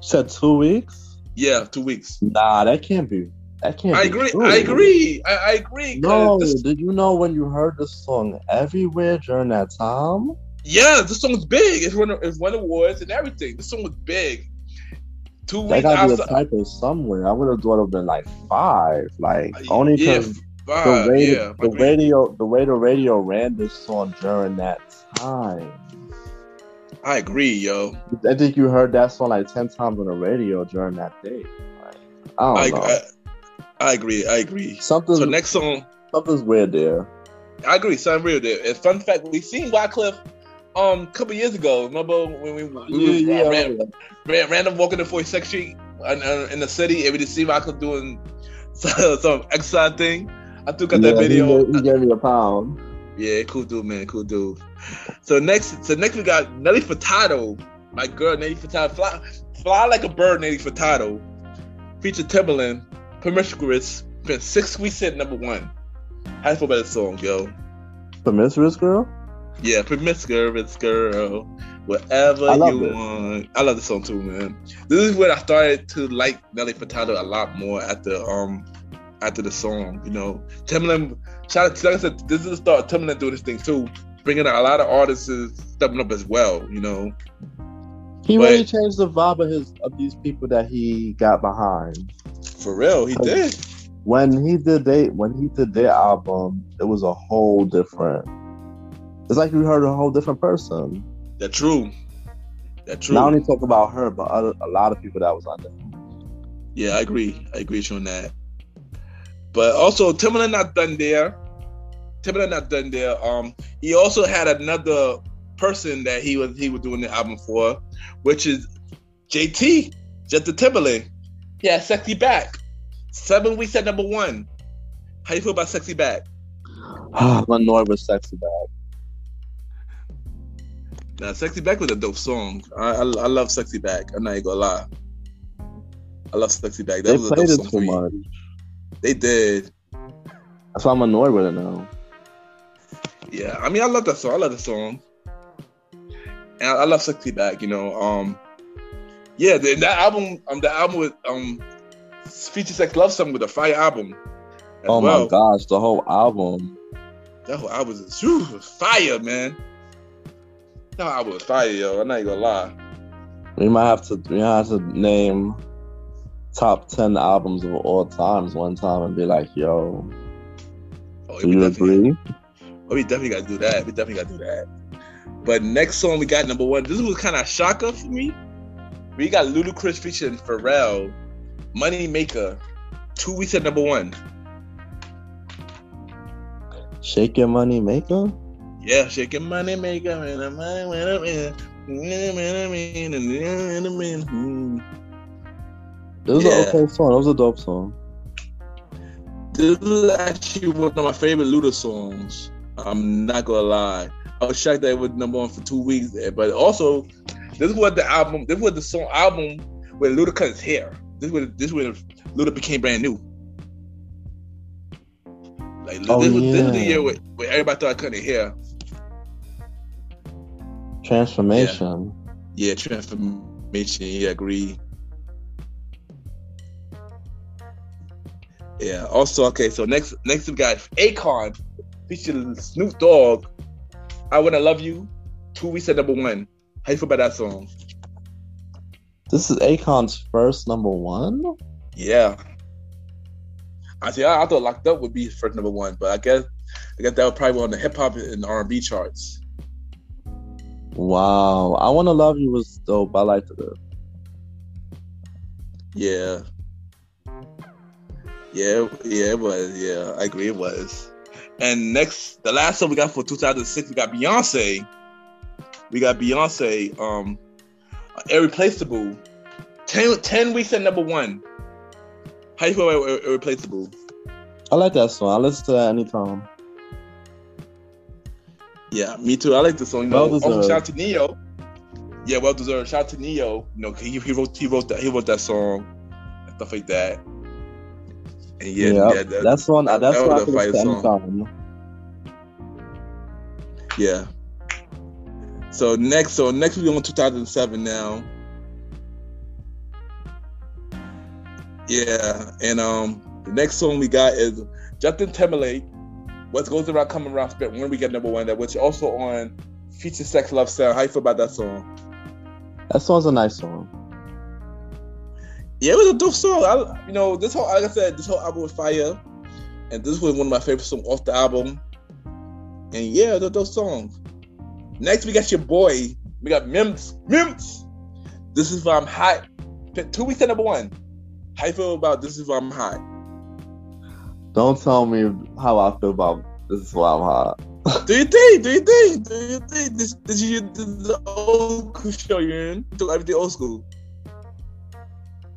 [SPEAKER 2] Said two weeks.
[SPEAKER 1] Yeah, two weeks.
[SPEAKER 2] Nah, that can't be. That can't.
[SPEAKER 1] I agree.
[SPEAKER 2] true.
[SPEAKER 1] I agree. I, I agree.
[SPEAKER 2] No,
[SPEAKER 1] this-
[SPEAKER 2] did you know when you heard this song everywhere during that time?
[SPEAKER 1] yeah, this song was big. It's won. It's won awards and everything. This song was big. two
[SPEAKER 2] That
[SPEAKER 1] weeks
[SPEAKER 2] gotta be a
[SPEAKER 1] outside.
[SPEAKER 2] typo somewhere. I would have thought it would have been like five. Like only
[SPEAKER 1] Uh, yeah, five,
[SPEAKER 2] the radio,
[SPEAKER 1] yeah,
[SPEAKER 2] the radio, the way the radio ran this song during that time.
[SPEAKER 1] I agree, yo.
[SPEAKER 2] I think you heard that song like ten times on the radio during that day. Like, I don't
[SPEAKER 1] I,
[SPEAKER 2] know.
[SPEAKER 1] I, I agree. I agree.
[SPEAKER 2] something's
[SPEAKER 1] So next song,
[SPEAKER 2] something's weird there.
[SPEAKER 1] I agree. Something weird there. And fun fact, we seen Wyclef um a couple years ago. Remember when we, we
[SPEAKER 2] Yeah, yeah,
[SPEAKER 1] ran, ran, random walking the 46th Street in, in the city, and we just see Wyclef doing some, some exercise thing. I took out that
[SPEAKER 2] Yeah, he
[SPEAKER 1] video.
[SPEAKER 2] gave- He, gave me a pound.
[SPEAKER 1] Yeah, cool dude, man, cool dude. So next, so next we got Nelly Furtado, my girl Nelly Furtado, fly, fly like a bird, Nelly Furtado, feature Timbaland, Promiscuous, been six weeks at number one. How you feel about this song, yo?
[SPEAKER 2] Promiscuous girl.
[SPEAKER 1] Yeah, Promiscuous girl, whatever you
[SPEAKER 2] it.
[SPEAKER 1] want. I love the song too, man. This is when I started to like Nelly Furtado a lot more after um after the song. You know, Timbaland. Shout out, like I said, this is the start. of Timbaland doing this thing too, bringing out a lot of artists stepping up as well. You know,
[SPEAKER 2] He
[SPEAKER 1] But-
[SPEAKER 2] really changed the vibe of his of these people that he got behind.
[SPEAKER 1] for real, he did.
[SPEAKER 2] When he did they when he did their album, it was a whole different. It's like you heard a whole different person.
[SPEAKER 1] That's true. That's true.
[SPEAKER 2] Not only talk about her, but other, a lot of people that was on there.
[SPEAKER 1] Yeah, I agree. I agree with you on that. But also, Timbaland not done there. Timbaland not done there. Um, he also had another person that he was he was doing the album for, which is JT, Justin Timberlake. He had "Sexy Back," seven weeks at number one. How you feel about "Sexy Back"?
[SPEAKER 2] when Nord was sexy back.
[SPEAKER 1] Now, "Sexy Back" was a dope song. I I, I love "Sexy Back." I'm not even gonna lie. I love "Sexy Back." That
[SPEAKER 2] They
[SPEAKER 1] was a
[SPEAKER 2] played
[SPEAKER 1] dope
[SPEAKER 2] it
[SPEAKER 1] song
[SPEAKER 2] too
[SPEAKER 1] for me. They did.
[SPEAKER 2] That's why I'm annoyed with it now.
[SPEAKER 1] Yeah, I mean, I love that song. I love the song, and I, I love "Sexy Back." You know, um, yeah, the, that album, um, the album with um, feature sex love song with a fire album.
[SPEAKER 2] Oh
[SPEAKER 1] well.
[SPEAKER 2] my gosh, the whole album.
[SPEAKER 1] that whole album was, whew, fire, man. That whole album was fire, yo. I'm not even gonna lie.
[SPEAKER 2] We might have to we might have to name top ten albums of all times one time and be like, yo,
[SPEAKER 1] Oh,
[SPEAKER 2] do
[SPEAKER 1] we
[SPEAKER 2] you
[SPEAKER 1] definitely,
[SPEAKER 2] agree?
[SPEAKER 1] oh, we definitely gotta do that. We definitely gotta do that. But next song we got number one. This was kind of a shocker for me. We got Ludacris featuring Pharrell, Money Maker, two weeks at number one.
[SPEAKER 2] Shake your money maker?
[SPEAKER 1] Yeah, shaking money maker and a money winner, man.
[SPEAKER 2] It was
[SPEAKER 1] Yeah.
[SPEAKER 2] an okay song. It was a dope song.
[SPEAKER 1] This is actually one of my favorite Luda songs. I'm not gonna lie. I was shocked that it was number one for two weeks there, but also this was the album. This was the song album where Luda cut his hair. This was this when Luda became brand new. Like
[SPEAKER 2] Oh,
[SPEAKER 1] this, was, this was the year where, where everybody started cutting their hair.
[SPEAKER 2] Transformation.
[SPEAKER 1] Yeah, transformation. Yeah, agree. Yeah. Also, okay. So next, next we got Akon featuring Snoop Dogg. I wanna love you. Two weeks at number one. How you feel about that song?
[SPEAKER 2] This is Akon's first number one.
[SPEAKER 1] Yeah. I see. I, I thought Locked Up would be first number one, but I guess I guess that would probably be on the hip hop and R and B charts.
[SPEAKER 2] Wow. I Wanna Love You was dope. I liked it.
[SPEAKER 1] Yeah. Yeah, yeah, it was. Yeah, I agree, it was. And next, the last song we got for 2006, we got Beyonce. We got Beyonce, um, Irreplaceable. 10, 10 weeks at number one. How you feel about Irreplaceable?
[SPEAKER 2] I like that song. I listen to that anytime.
[SPEAKER 1] Yeah, me too. I like the song. You know,
[SPEAKER 2] Well
[SPEAKER 1] also
[SPEAKER 2] deserved.
[SPEAKER 1] shout out to Ne-Yo. Yeah, well deserved. Shout out to Ne-Yo. You know, he, he wrote he wrote that he wrote that song and stuff like that. And yeah,
[SPEAKER 2] yeah,
[SPEAKER 1] that-
[SPEAKER 2] that's one. That's
[SPEAKER 1] that
[SPEAKER 2] one I
[SPEAKER 1] was a
[SPEAKER 2] can
[SPEAKER 1] fire
[SPEAKER 2] listen to
[SPEAKER 1] song.
[SPEAKER 2] anytime.
[SPEAKER 1] Yeah. So next, so next we on 2007 now. Yeah, and um, the next song we got is Justin Timberlake. What goes around, coming around, spit. When we get number one, that which also on Feature Sex Love Sound. How you feel about that song?
[SPEAKER 2] That song's a nice song.
[SPEAKER 1] Yeah, it was a dope song. I, you know, this whole like I said, this whole album was fire, and this was one of my favorite songs off the album. And yeah, those, those songs. Next, we got your boy. We got Mims. Mims. This is why I'm hot. Two weeks at number one. How you feel about this is why I'm hot?
[SPEAKER 2] Don't tell me how I feel about this is why I'm hot.
[SPEAKER 1] do you think? Do you think? Do you think this this is the old school show you're in? Do everything old school.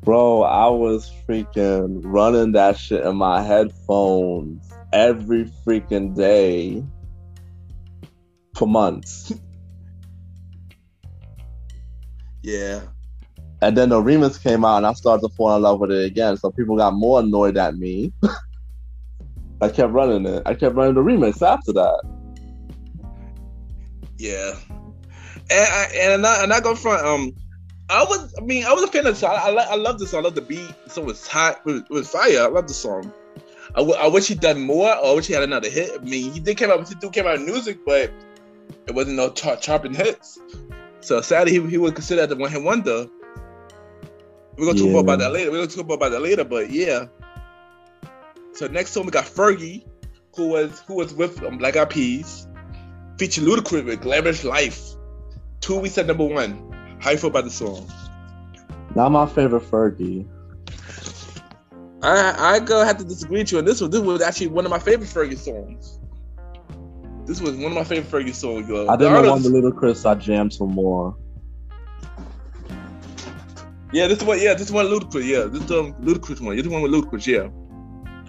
[SPEAKER 2] Bro, I was freaking running that shit in my headphones every freaking day for months.
[SPEAKER 1] yeah.
[SPEAKER 2] And then the remix came out and I started to fall in love with it again. So people got more annoyed at me. I kept running it. I kept running the remix after that.
[SPEAKER 1] Yeah. And I and not, I'm not gonna front um I was, I mean, I was a fan of the song. I, I, I love the song. I love the beat. The song was hot. It was, it was fire. I love the song. I, w- I wish he'd done more. Or I wish he had another hit. I mean, he did came out. He did came out with music, but it wasn't no chart chopping hits. So sadly, he, he would consider that the one hit wonder. We're gonna talk more about that later. We're gonna talk more about that later. But yeah. So next song we got Fergie, who was who was with um, Black Eyed Peas, featured Ludacris with "Glamorous Life." Two weeks at number one. How you feel about the song?
[SPEAKER 2] Not my favorite Fergie.
[SPEAKER 1] I I go have to disagree with you on this one. This was actually one of my favorite Fergie songs. This was one of my favorite Fergie songs. Yo.
[SPEAKER 2] I didn't want the Ludacris. I jammed some more.
[SPEAKER 1] Yeah, this one. Yeah, this one Ludacris. Yeah, this the Ludacris one. You're the one with Ludacris. Yeah.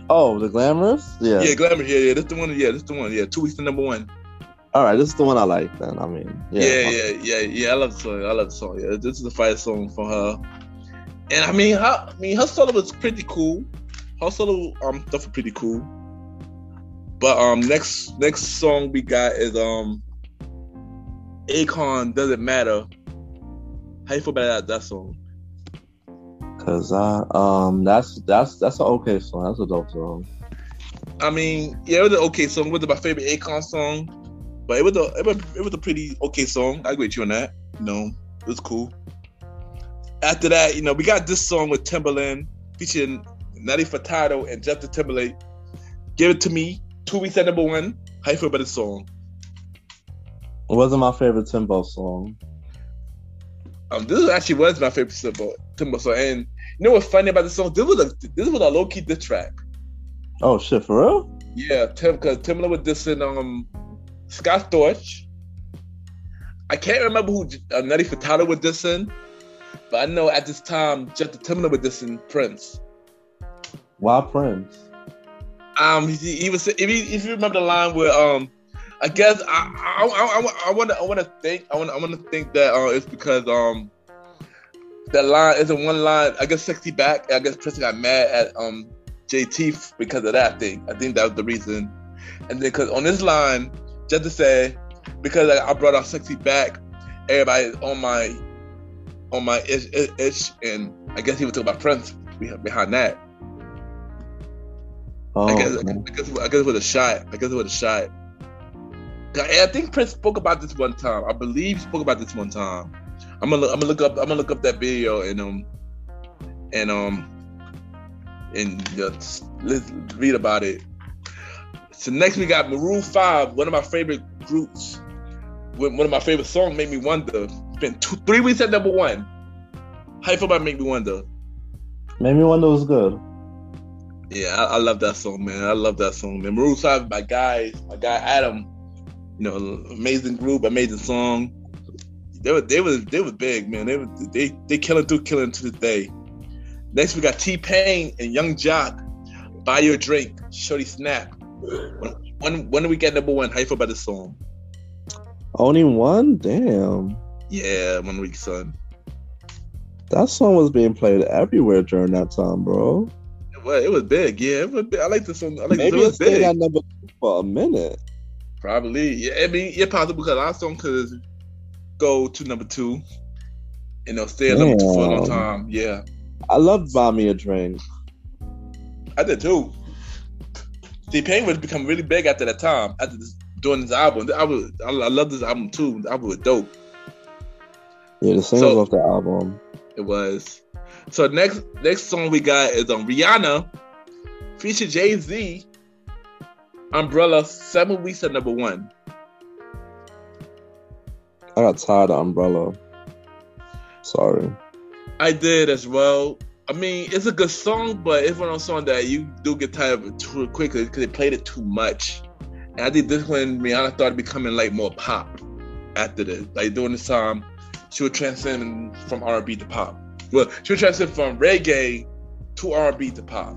[SPEAKER 2] Oh, the glamorous. Yeah.
[SPEAKER 1] Yeah, glamorous. Yeah, yeah. This the one. Yeah, this the one. Yeah, two weeks to number one.
[SPEAKER 2] All right, this is the one I like. Then I mean,
[SPEAKER 1] yeah, yeah, yeah, yeah, yeah. I love the song. I love the song. Yeah, this is a fire song for her. And I mean, her, I mean, her solo was pretty cool. Her solo um stuff was pretty cool. But um, next next song we got is um, Akon doesn't matter. How you feel about that, that song?
[SPEAKER 2] Cause I um, that's that's that's an okay song. That's a dope song.
[SPEAKER 1] I mean, yeah, it was an okay song. It was my favorite Akon song. But it was a it was, it was a pretty okay song. I agree with you on that. You know, it was cool. After that, you know, we got this song with Timbaland featuring Nelly Furtado and Justin Timberlake. Give it to me. Two weeks at number one. How you feel about this song?
[SPEAKER 2] It wasn't my favorite Timbo song.
[SPEAKER 1] Um, this actually was my favorite Timbo, Timbo song. And you know what's funny about this song? This was a this was a low key diss track.
[SPEAKER 2] Oh shit, for real?
[SPEAKER 1] Yeah, Tim because Timbaland was dissing um Scott Storch. I can't remember who uh, Nelly Furtado was dissing, but I know at this time Justin Timberlake was dissing Prince.
[SPEAKER 2] Why Prince?
[SPEAKER 1] Um, he, he was if you, if you remember the line where um, I guess I I, I, I want to I want to think I want I want to think that uh, it's because um that line isn't one line. I guess sexy back. I guess Prince got mad at um JT because of that thing. I think that was the reason. And then because on this line, just to say, because I, brought out sexy back, everybody on my on my ish, ish, ish and I guess he was talking about Prince behind that. Oh, I guess, I guess, I guess it was a shot. I guess it was a shot. I think Prince spoke about this one time. I believe he spoke about this one time. I'm gonna look, I'm gonna look up I'm gonna look up that video and um and um and just let's read about it. So next we got Maroon Five, one of my favorite groups. One of my favorite songs, "Make Me Wonder." It's Been two, three weeks at number one. How you feel about "Make Me Wonder"?
[SPEAKER 2] "Make Me Wonder" was good.
[SPEAKER 1] Yeah, I, I, love that song, man. I love that song, man. Maroon Five, my guy, my guy Adam. You know, amazing group, amazing song. They were, they was, they was big, man. They were, they, they killing through, killing to the day. Next, we got T Pain and Young Joc. Buy your drink, Shorty Snap. When when do we get number one? How you feel about this song?
[SPEAKER 2] Only one? Damn.
[SPEAKER 1] Yeah, one week, son.
[SPEAKER 2] That song was being played everywhere during that time, bro.
[SPEAKER 1] Well, it was big. Yeah, it was big. I like this song. I like
[SPEAKER 2] Maybe
[SPEAKER 1] this
[SPEAKER 2] song. Maybe at number two for a minute.
[SPEAKER 1] Probably. Yeah, I mean, it's possible because our song could go to number two and they'll stay at number two for a long time. Yeah.
[SPEAKER 2] I love Buy Me a Drink.
[SPEAKER 1] I did too. See, Pain was become really big after that time, after this, doing this album. I was, I, I love this album too. The album was dope.
[SPEAKER 2] Yeah, the singles so, off the album.
[SPEAKER 1] It was. So next next song we got is on um, Rihanna, feature Jay Z, Umbrella, seven weeks at number one.
[SPEAKER 2] I got tired of Umbrella. Sorry.
[SPEAKER 1] I did as well. I mean, it's a good song, but it's one of those songs that you do get tired of it too quickly because they played it too much. And I think this when Rihanna started becoming like more pop after this. Like during this time, she would transcend from R&B to pop. Well, she would transcend from reggae to R&B to pop.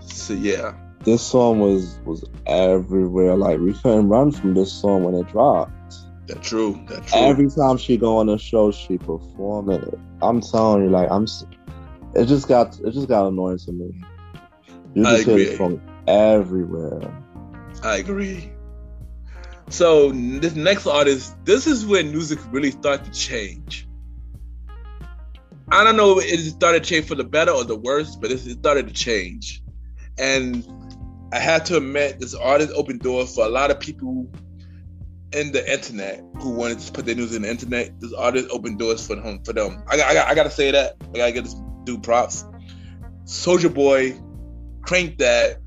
[SPEAKER 1] So yeah,
[SPEAKER 2] this song was was everywhere. Like we couldn't run from this song when it dropped.
[SPEAKER 1] That's true. That's true.
[SPEAKER 2] Every time she go on a show, she performing it. I'm telling you, like I'm. It just got it just got annoying to me. You just hear it from everywhere.
[SPEAKER 1] I agree. So this next artist, this is when music really started to change. I don't know if it started to change for the better or the worse, but it started to change. And I had to admit, this artist opened doors for a lot of people in the internet who wanted to put their news in the internet. This artist opened doors for them. For them, I, I, I gotta say that. I gotta get this dude props. Soulja Boy cranked that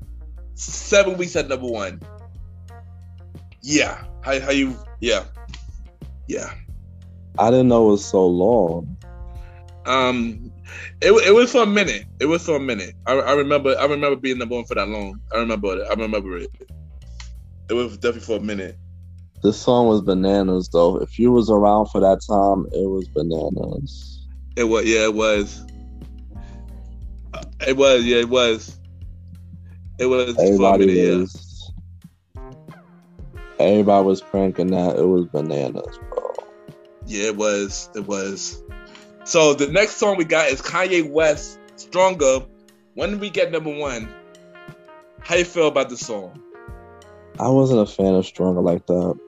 [SPEAKER 1] seven weeks at number one. Yeah, how how you? Yeah, yeah.
[SPEAKER 2] I didn't know it was so long.
[SPEAKER 1] Um, it, it was for a minute. It was for a minute. I, I remember. I remember being number one for that long. I remember it. I remember it. It was definitely for a minute.
[SPEAKER 2] This song was bananas, though. If you was around for that time, it was bananas.
[SPEAKER 1] It was, yeah, it was. It was, yeah, it was. It was. Everybody was.
[SPEAKER 2] Yeah. Everybody was cranking that. It was bananas, bro.
[SPEAKER 1] Yeah, it was. It was. So the next song we got is Kanye West, "Stronger." When did we get number one? How you feel about the song?
[SPEAKER 2] I wasn't a fan of Stronger like that.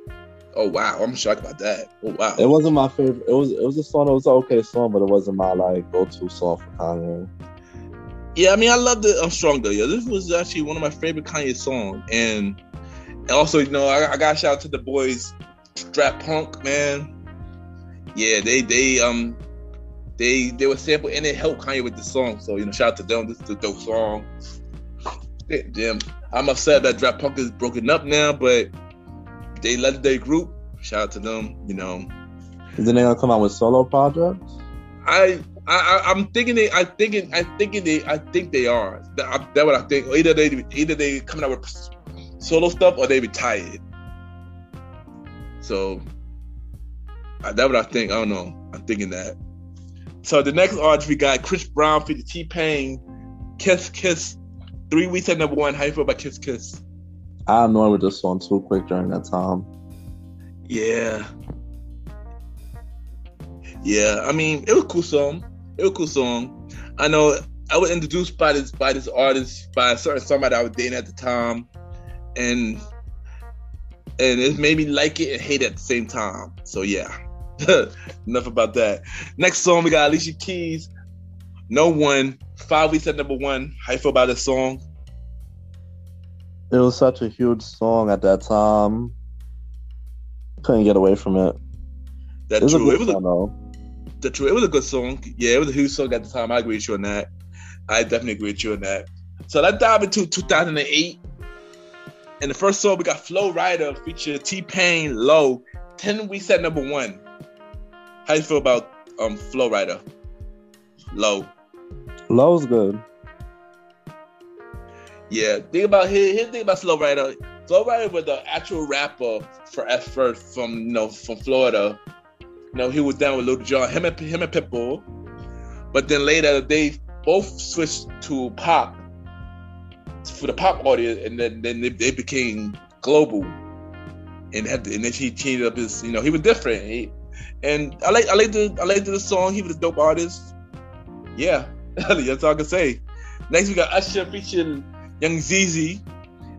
[SPEAKER 1] Oh wow, I'm shocked about that. Oh wow.
[SPEAKER 2] It wasn't my favorite. It was it was a song. It was an okay song, but it wasn't my like go to song for Kanye.
[SPEAKER 1] Yeah, I mean, I love the I'm Stronger. Yeah, this was actually one of my favorite Kanye songs, and, and also, you know, I, I got shout out to the boys, Daft Punk, man. Yeah, they they um they they were sample and it helped Kanye with the song. So you know, shout out to them. This is a dope song. Damn, I'm upset that Daft Punk is broken up now, but they led their group. Shout out to them. You know.
[SPEAKER 2] Is then they gonna come out with solo projects?
[SPEAKER 1] I I, I'm thinking they. I thinking. I thinking they. I think they are. That, that what I think. Either they. Either they coming out with solo stuff or they retired. So that's what I think. I don't know. I'm thinking that. So the next artist we got Chris Brown for the T Pain, Kiss Kiss, three weeks at number one. How you feel about Kiss Kiss?
[SPEAKER 2] I annoyed with this one too quick during that time.
[SPEAKER 1] Yeah. Yeah, I mean, it was cool song. Cool song. I know I was introduced by this by this artist by a certain somebody I was dating at the time, and and it made me like it and hate it at the same time. So yeah, enough about that. Next song we got Alicia Keys. No one. Five weeks at number one. How you feel about this song?
[SPEAKER 2] it was such a huge song at that time. Couldn't get away from it.
[SPEAKER 1] That's true. It was a, That's true. It was a good song. Yeah, it was a huge song at the time. I agree with you on that. I definitely agree with you on that. So let's dive into 2008. And the first song we got Flo Rida featuring T Pain Low. 10 weeks at number one. How you feel about um Flo Rida? Low.
[SPEAKER 2] Low's good.
[SPEAKER 1] Yeah, think about his, his thing about Flo Rida. Flo Rida was the actual rapper for first from you know from Florida. You know, he was down with Lil Jon, him and him and Pitbull. But then later they both switched to pop for the pop audience, and then then they, they became global. And had to, and then he changed up his you know he was different. He, and I like I like the I like the song. He was a dope artist. Yeah, that's all I can say. Next we got Usher featuring Young Jeezy,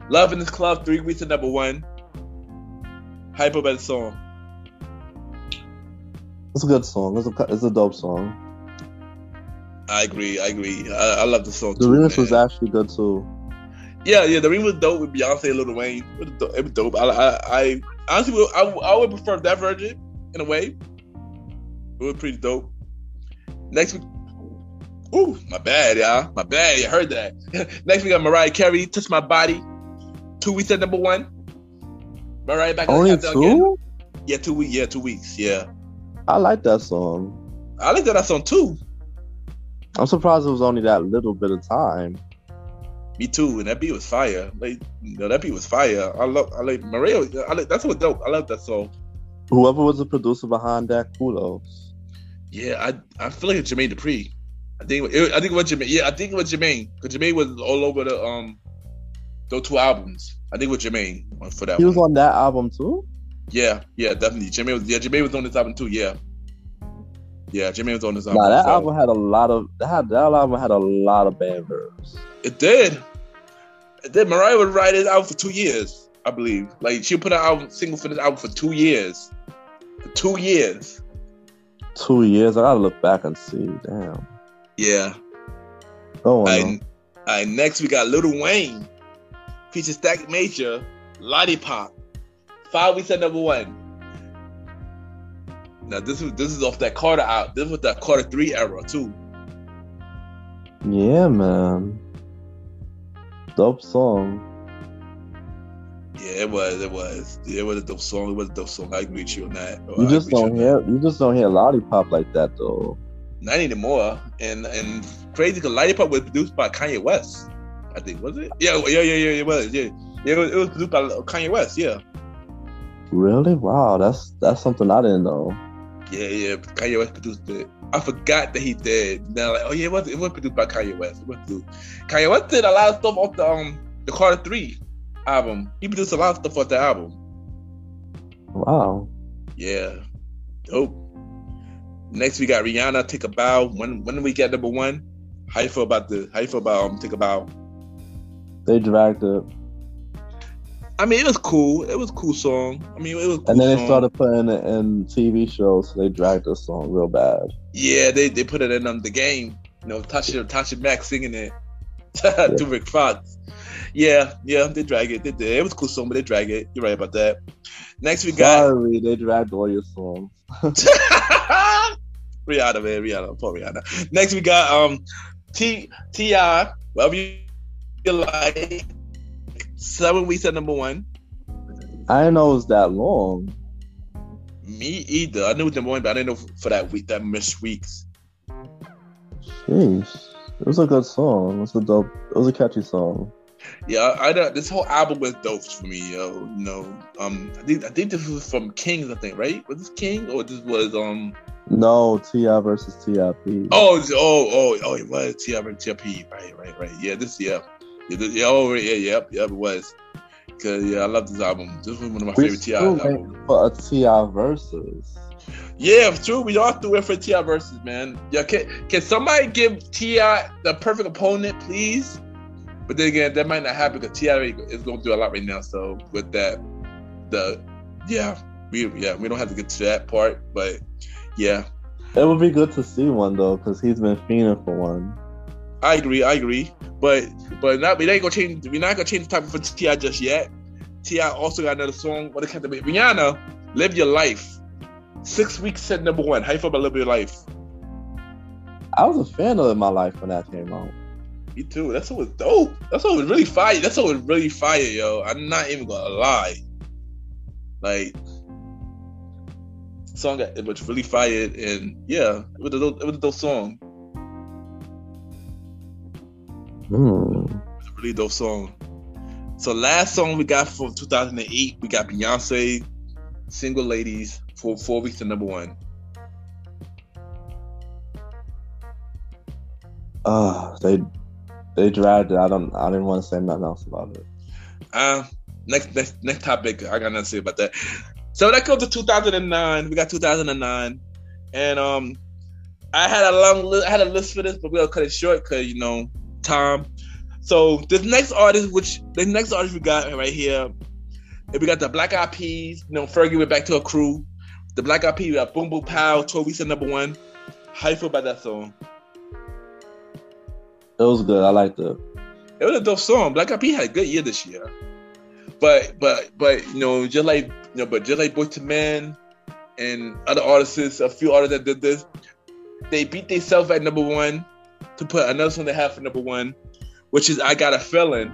[SPEAKER 1] Love in This Club, three weeks at number one. Hype about the song.
[SPEAKER 2] It's a good song. It's a it's a dope song.
[SPEAKER 1] I agree. I agree. I, I love the song.
[SPEAKER 2] The too, remix man. was actually good too.
[SPEAKER 1] Yeah, yeah. The remix was dope with Beyonce and Lil Wayne. It was dope. It was dope. I, I, I honestly, I, I would prefer that version in a way. It was pretty dope. Next, Ooh, my bad, y'all. My bad. You heard that. Next we got Mariah Carey, "Touch My Body." Two weeks at number one. Mariah back
[SPEAKER 2] Only
[SPEAKER 1] on the countdown again. Yeah, two weeks. Yeah, two weeks. Yeah,
[SPEAKER 2] I like that song.
[SPEAKER 1] I like that song too.
[SPEAKER 2] I'm surprised it was only that little bit of time.
[SPEAKER 1] Me too. And that beat was fire. Like, you know, that beat was fire. I love. I like Mariah. I like. That's what dope. I love that song.
[SPEAKER 2] Whoever was the producer behind that, kudos.
[SPEAKER 1] Yeah, I I feel like it's Jermaine Dupri. I think it, I think it was Jermaine. Yeah, I think it was Jermaine because Jermaine was all over the um those two albums. I think it was Jermaine for that
[SPEAKER 2] He was
[SPEAKER 1] one.
[SPEAKER 2] on that album too.
[SPEAKER 1] Yeah, yeah, definitely. Jermaine was yeah, Jermaine was on this album too. Yeah, yeah, Jermaine was on this album.
[SPEAKER 2] Nah, that
[SPEAKER 1] so-
[SPEAKER 2] album had a lot of that. Had, that album had a lot of bad verbs.
[SPEAKER 1] It did. It did. Mariah would write it out for two years, I believe. Like she put out album single for this album for two years. For two years.
[SPEAKER 2] Two years. I gotta look back and see. Damn.
[SPEAKER 1] Yeah.
[SPEAKER 2] Go on.
[SPEAKER 1] And uh, next we got Little Wayne, feature Static Major, Lollipop, five weeks at number one. Now this is this is off that Carter out. This was that Carter three era too.
[SPEAKER 2] yeah, man. Dope song.
[SPEAKER 1] Yeah, it was. It was. It was a dope song. It was a dope song. I agree with you on that.
[SPEAKER 2] You
[SPEAKER 1] I
[SPEAKER 2] just don't
[SPEAKER 1] you
[SPEAKER 2] hear. You just don't hear lollipop like that though.
[SPEAKER 1] Not anymore. And and crazy because Lollipop was produced by Kanye West. I think was it? Yeah, yeah, yeah, yeah. It was. Yeah, yeah. It was, it was produced by Kanye West. Yeah,
[SPEAKER 2] Really? Wow. That's that's something I didn't know.
[SPEAKER 1] yeah, yeah. Kanye West produced it. I forgot that he did. Now, like, oh yeah, it was. It was produced by Kanye West. It was produced. Kanye West did a lot of stuff off the um the Carter Three album. He produced a lot of stuff off the album.
[SPEAKER 2] Wow.
[SPEAKER 1] Yeah, dope. Next we got Rihanna. Take a bow. When when we get number one? How you feel about the? How you feel about um Take a bow?
[SPEAKER 2] They dragged it,
[SPEAKER 1] I mean, it was cool. It was a cool song. I mean, it was. Cool
[SPEAKER 2] and then they
[SPEAKER 1] song.
[SPEAKER 2] started putting it in TV shows. So they dragged the song real bad.
[SPEAKER 1] Yeah, they, they put it in um, the game. You know, Tasha Tasha Mack singing it to Rick Fox. Yeah, yeah, they drag it. They did. It was a cool song, but they drag it. You're right about that. Next we got
[SPEAKER 2] Sorry, they dragged all your songs.
[SPEAKER 1] Rihanna, man, Rihanna, poor Rihanna. Next we got um T Ti, whatever you like. Seven weeks at number one.
[SPEAKER 2] I didn't know it was that long.
[SPEAKER 1] Me either. I knew it was number one, but I didn't know for that week that missed weeks.
[SPEAKER 2] Jeez, it was a good song. It was a dope. It was a catchy song.
[SPEAKER 1] Yeah, I, know this whole album was dope for me, yo. You know, um, I think I think this was from Kings, I think, right? Was this King or this was um?
[SPEAKER 2] No, T.I. versus Tip.
[SPEAKER 1] Oh, oh, oh, oh, it was TRP, TRP, right, right, right. Yeah, this, yeah, yeah, yeah, oh, yeah, yep, yep, it was. Cause yeah, I love this album. This was one of my
[SPEAKER 2] we
[SPEAKER 1] favorite T.I. albums.
[SPEAKER 2] for a T.I. versus.
[SPEAKER 1] Yeah, it's true. We all threw it for T.I. versus man. Yeah, can can somebody give T.I. the perfect opponent, please? But then again, that might not happen because T.I. is going through a lot right now. So with that, the yeah, we yeah we don't have to get to that part, but yeah,
[SPEAKER 2] It would be good to see one though, because he's been fiending for one.
[SPEAKER 1] I agree, I agree. But but not we ain't gonna change. We're not gonna change the topic for T.I. just yet. T.I. also got another song. What it can't be Rihanna, "Live Your Life." Six weeks at number one. How you feel about "Live Your Life"?
[SPEAKER 2] I was a fan of in my life when that came out.
[SPEAKER 1] Me too. That song was dope. That song was really fire. That song was really fire, yo. I'm not even gonna lie. Like, song that it was really fired, and yeah, it was a dope, it was a dope song. A really dope song. So last song we got from 2008, we got Beyonce, "Single Ladies" for four weeks to number one.
[SPEAKER 2] Uh, they they dragged it. I don't. I didn't want to say nothing else about it.
[SPEAKER 1] Uh, next next next topic. I got nothing to say about that. So that goes to 2009. We got 2009, and um, I had a long list. I had a list for this, but we'll cut it short because you know time. So this next artist, which the next artist we got right here, we got the Black Eyed Peas. You know, Fergie went back to her crew. The Black Eyed Peas, we got Boom Boom Pow, 12 weeks at number one. How you feel about that song?
[SPEAKER 2] It was good. I liked it.
[SPEAKER 1] It was a dope song. Black Eyed Peas had a good year this year. But but but you know, just like you know, but just like Boyz II Men and other artists, a few artists that did this, they beat themselves at number one. To put another song they have for number one, which is "I Got a Feeling,"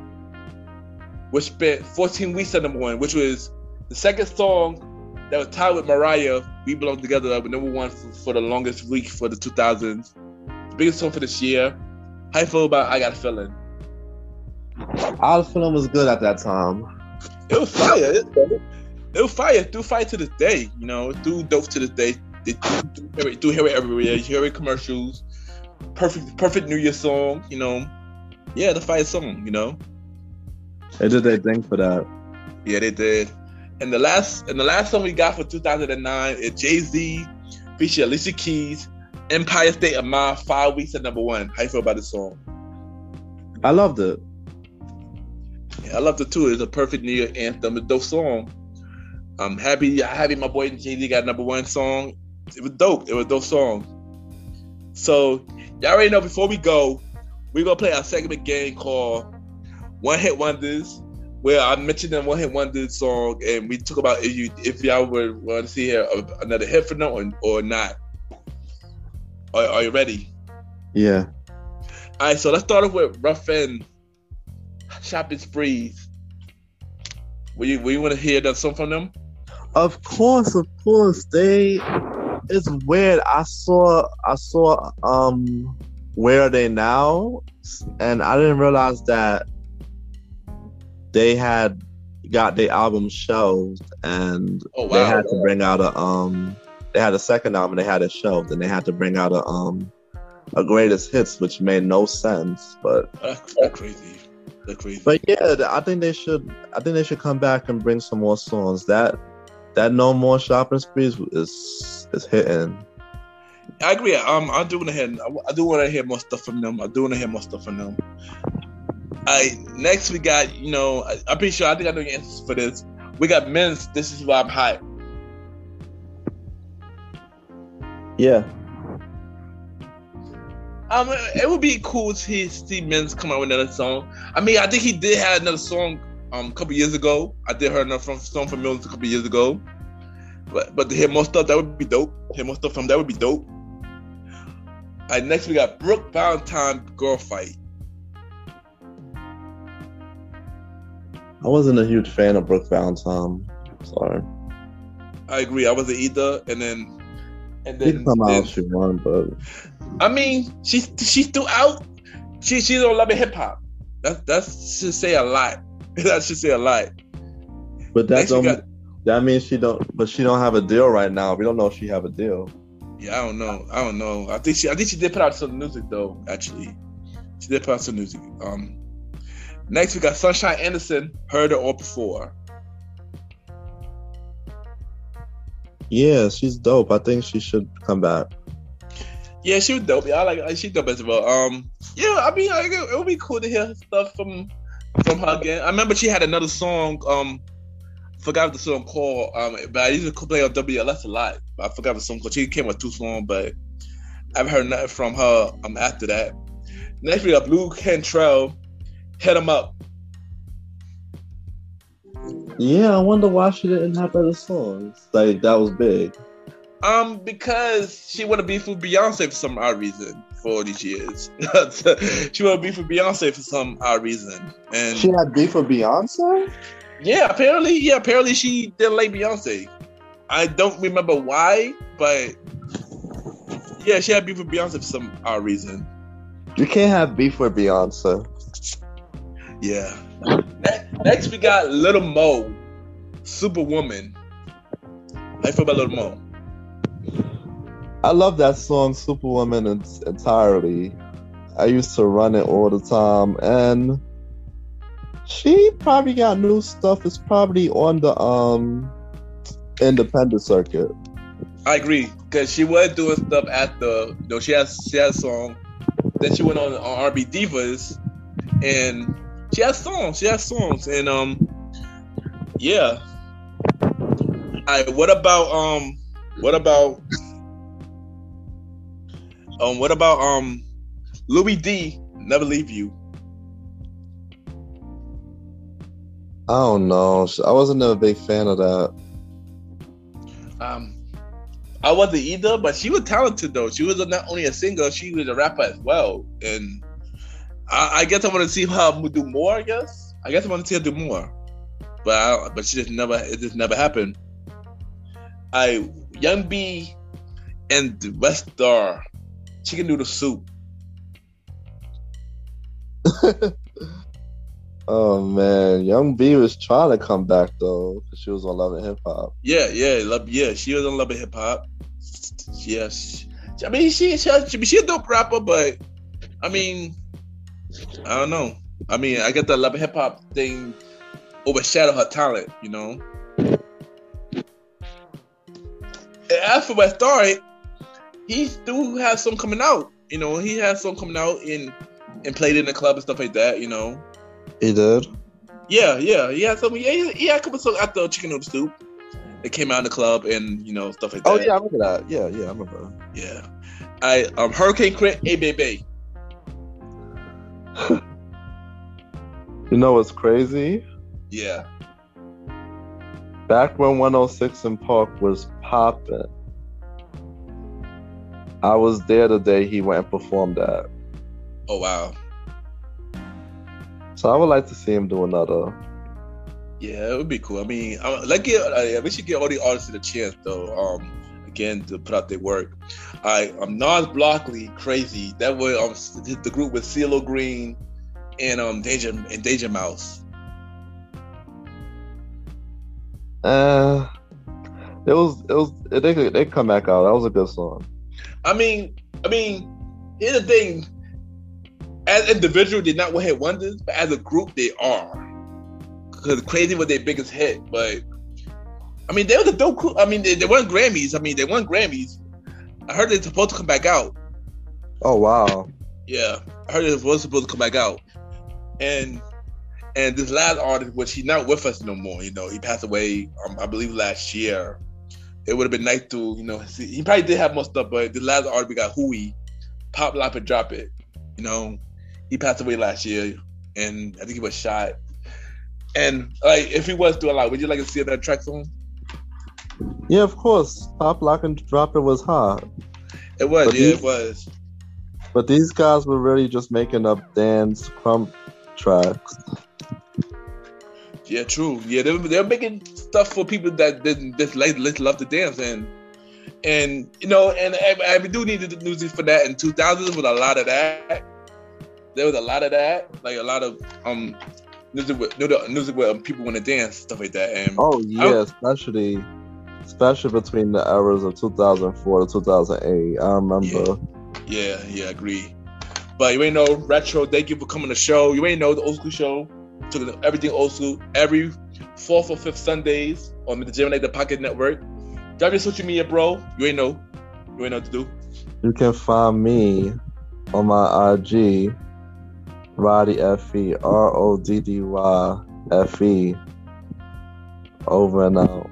[SPEAKER 1] which spent 14 weeks at number one, which was the second song that was tied with Mariah. We belong together with number one for, for, the longest week for the 2000s. The biggest song for this year. How you feel about "I Got a Feeling"?
[SPEAKER 2] Our feeling was good at that time.
[SPEAKER 1] It was fire. It, it was fire. Through fire to this day. You know, through dope to this day. They do, it, do hear it everywhere. You hear it commercials. Perfect, perfect New Year song. You know, yeah, the fire song. You know,
[SPEAKER 2] they did their thing for that.
[SPEAKER 1] Yeah, they did. And the last and the last song we got for 2009 is Jay Z featuring Alicia Keys, Empire State of Mind, five weeks at number one. How you feel about this song?
[SPEAKER 2] I loved it.
[SPEAKER 1] Yeah, I loved it too. It's a perfect New Year anthem, a dope song. I'm happy, I happy my boy Jay Z got number one song. It was dope. It was a dope song. So y'all already know. Before we go, we're gonna play our segment game called One Hit Wonders where I mentioned them one hit Wonders song, and we talk about if you if y'all would want to see here uh, another hit for them or, or not. Are, are you ready?
[SPEAKER 2] Yeah.
[SPEAKER 1] All right, so let's start off with Ruff Endz Shopping Sprees. We you want to hear that song from them?
[SPEAKER 2] Of course, of course. They. It's weird. I saw. I saw. Um. Where are they now? And I didn't realize that they had got their album shelved and oh, wow. they had to bring out a um they had a second album they had it shelved and they had to bring out a um a greatest hits which made no sense but
[SPEAKER 1] that's, crazy that's crazy
[SPEAKER 2] but yeah i think they should i think they should come back and bring some more songs that that no more shopping sprees is is hitting
[SPEAKER 1] I agree. Um, I do want to hear. I do want to hear more stuff from them. I do want to hear more stuff from them. I next we got you know I, am pretty sure I think I know your answers for this. We got Mims. This is why I'm hype.
[SPEAKER 2] Yeah.
[SPEAKER 1] Um, it would be cool to see Mims come out with another song. I mean, I think he did have another song um a couple years ago. I did hear another from, song from Mims a couple years ago. But but to hear more stuff that would be dope. Hear more stuff from that would be dope. All right, next we got Brooke Valentine Girl Fight.
[SPEAKER 2] I wasn't a huge fan of Brooke Valentine. Sorry.
[SPEAKER 1] I agree. I wasn't either. And then, and then,
[SPEAKER 2] come out she won, but
[SPEAKER 1] I mean, she's she's still out. She she don't love hip hop. That that should say a lot. that should say a lot.
[SPEAKER 2] But that don't, got, that means she don't. But she don't have a deal right now. We don't know if she have a deal.
[SPEAKER 1] Yeah, I don't know. I don't know. I think she I think she did put out some music though. Actually, she did put out some music. Um, Next, we got Sunshine Anderson. Heard her all before.
[SPEAKER 2] Yeah, she's dope. I think she should come back.
[SPEAKER 1] Yeah, she was dope. Yeah, I like she's dope as well. Um, yeah, I mean, like, it would be cool to hear stuff from from her again. I remember she had another song. Um, forgot the song called. Um, but I used to play on WLS a lot. I forgot the song called. She came with two songs, but I've heard nothing from her. Um, after that. Next we got Blu Cantrell hit him up.
[SPEAKER 2] Yeah, I wonder why she didn't have other songs. Like that was big.
[SPEAKER 1] Um, because she want to be for Beyonce for some odd reason for all these years. Uh, she want to be for Beyonce for some odd reason, and
[SPEAKER 2] she had beef with Beyonce.
[SPEAKER 1] Yeah, apparently, yeah, apparently she didn't like Beyonce. I don't remember why, but yeah, she had beef with Beyonce for some odd reason.
[SPEAKER 2] You can't have beef with Beyonce.
[SPEAKER 1] Yeah. Next, we got Little Mo, Superwoman. You feel about Little Mo?
[SPEAKER 2] I love that song, Superwoman, entirely. I used to run it all the time, and she probably got new stuff. It's probably on the um independent circuit.
[SPEAKER 1] I agree because she was doing stuff at the. You know, she has she has song. Then she went on on R&B Divas, and she has songs. She has songs, and um, yeah. I. What about um? What about um? What about um? Lumidee Never leave you.
[SPEAKER 2] I don't know. I wasn't a big fan of that.
[SPEAKER 1] Um, I wasn't either, but she was talented though. She was not only a singer, she was a rapper as well. And I, I guess I want to see her do more. I guess. I guess I want to see her do more, but I, but she just never. It just never happened. I Young B and Webstar chicken noodle soup.
[SPEAKER 2] oh man, Young B was trying to come back though, because she was on Love and Hip Hop.
[SPEAKER 1] Yeah, yeah, love, yeah. She was on Love and Hip Hop. Yes, I mean she she she, a dope rapper, but I mean, I don't know. I mean, I get the Love and Hip Hop thing overshadow her talent, you know. After as for Webstar, he still has some coming out. You know, he has some coming out in and played in the club and stuff like that. You know.
[SPEAKER 2] He did.
[SPEAKER 1] Yeah, yeah, he had some. Yeah, he, he had a couple songs after Chicken Noodle Soup. It came out in the club and you know stuff like that.
[SPEAKER 2] Oh yeah, I remember that. Yeah, yeah, I remember.
[SPEAKER 1] yeah. I um Hurricane Chris, A Bay Bay.
[SPEAKER 2] You know what's crazy?
[SPEAKER 1] Yeah.
[SPEAKER 2] Back when 106 & Park was popping, I was there the day he went and performed that.
[SPEAKER 1] Oh wow.
[SPEAKER 2] So I would like to see him do another.
[SPEAKER 1] Yeah, it would be cool. I mean, I, like get uh, we should give all the artists a chance though. Um, again to put out their work. I um Gnarls Barkley, crazy. That way um the group with CeeLo Green and um Danger and Danger Mouse.
[SPEAKER 2] Uh, it was it was they they come back out. That was a good song.
[SPEAKER 1] I mean, I mean, here's the thing. As individual, they're not one hit wonders, but as a group, they are. Because Crazy was their biggest hit, but I mean, they were the dope. Crew. I mean, they, they won Grammys. I mean, they won Grammys. I heard they're supposed to come back out.
[SPEAKER 2] Oh wow.
[SPEAKER 1] Yeah, I heard it was supposed to come back out, and and this last artist, which he's not with us no more. You know, he passed away, um, I believe, last year. It would have been nice to, you know, see, he probably did have more stuff, but the last artist we got, Huey, Pop, Lock, and Drop It. You know, he passed away last year, and I think he was shot. And like, if he was doing a lot, would you like to see that track song?
[SPEAKER 2] Yeah, of course. Pop Lock and Drop It was hard.
[SPEAKER 1] It was,
[SPEAKER 2] But
[SPEAKER 1] yeah,
[SPEAKER 2] he-
[SPEAKER 1] it was.
[SPEAKER 2] But these guys were really just making up dance crump tracks.
[SPEAKER 1] Yeah, true. Yeah, they're, they're making stuff for people that didn't just like love to dance and and you know and, and we do need the music for that. In 2000s with a lot of that. There was a lot of that, like a lot of um music with music with um, people want to dance stuff like that. And
[SPEAKER 2] Oh yeah, especially especially between the hours of 2004 to 2008. I remember.
[SPEAKER 1] yeah, yeah, I agree. But you ain't know retro. Thank you for coming to the show. You ain't know the old school show. Took everything old school every fourth or fifth Sundays on the Gemini the Pocket Network. Drop your social media, bro. You ain't know. You ain't know what to do.
[SPEAKER 2] You can find me on my IG, Roddy Fe, R O D D Y F E. Over and out.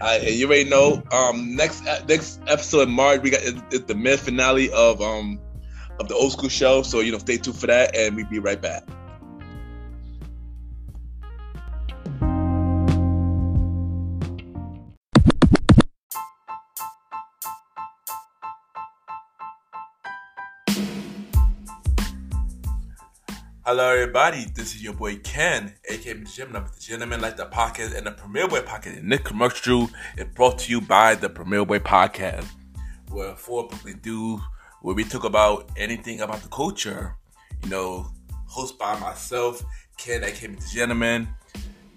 [SPEAKER 1] I, you already know. Um, next next episode in March, we got it's, it's the mid finale of um of the old school show. So you know, stay tuned for that, and we'll be right back. Hello, everybody. This is your boy Ken, aka Mr. Gentleman, Mr. Gentleman, Lifestyle Podcast and the Premiere Boyz podcast. And this commercial is brought to you by the Premiere Boyz podcast, where four people do where we talk about anything about the culture. You know, hosted by myself, Ken, aka Mr. Gentleman,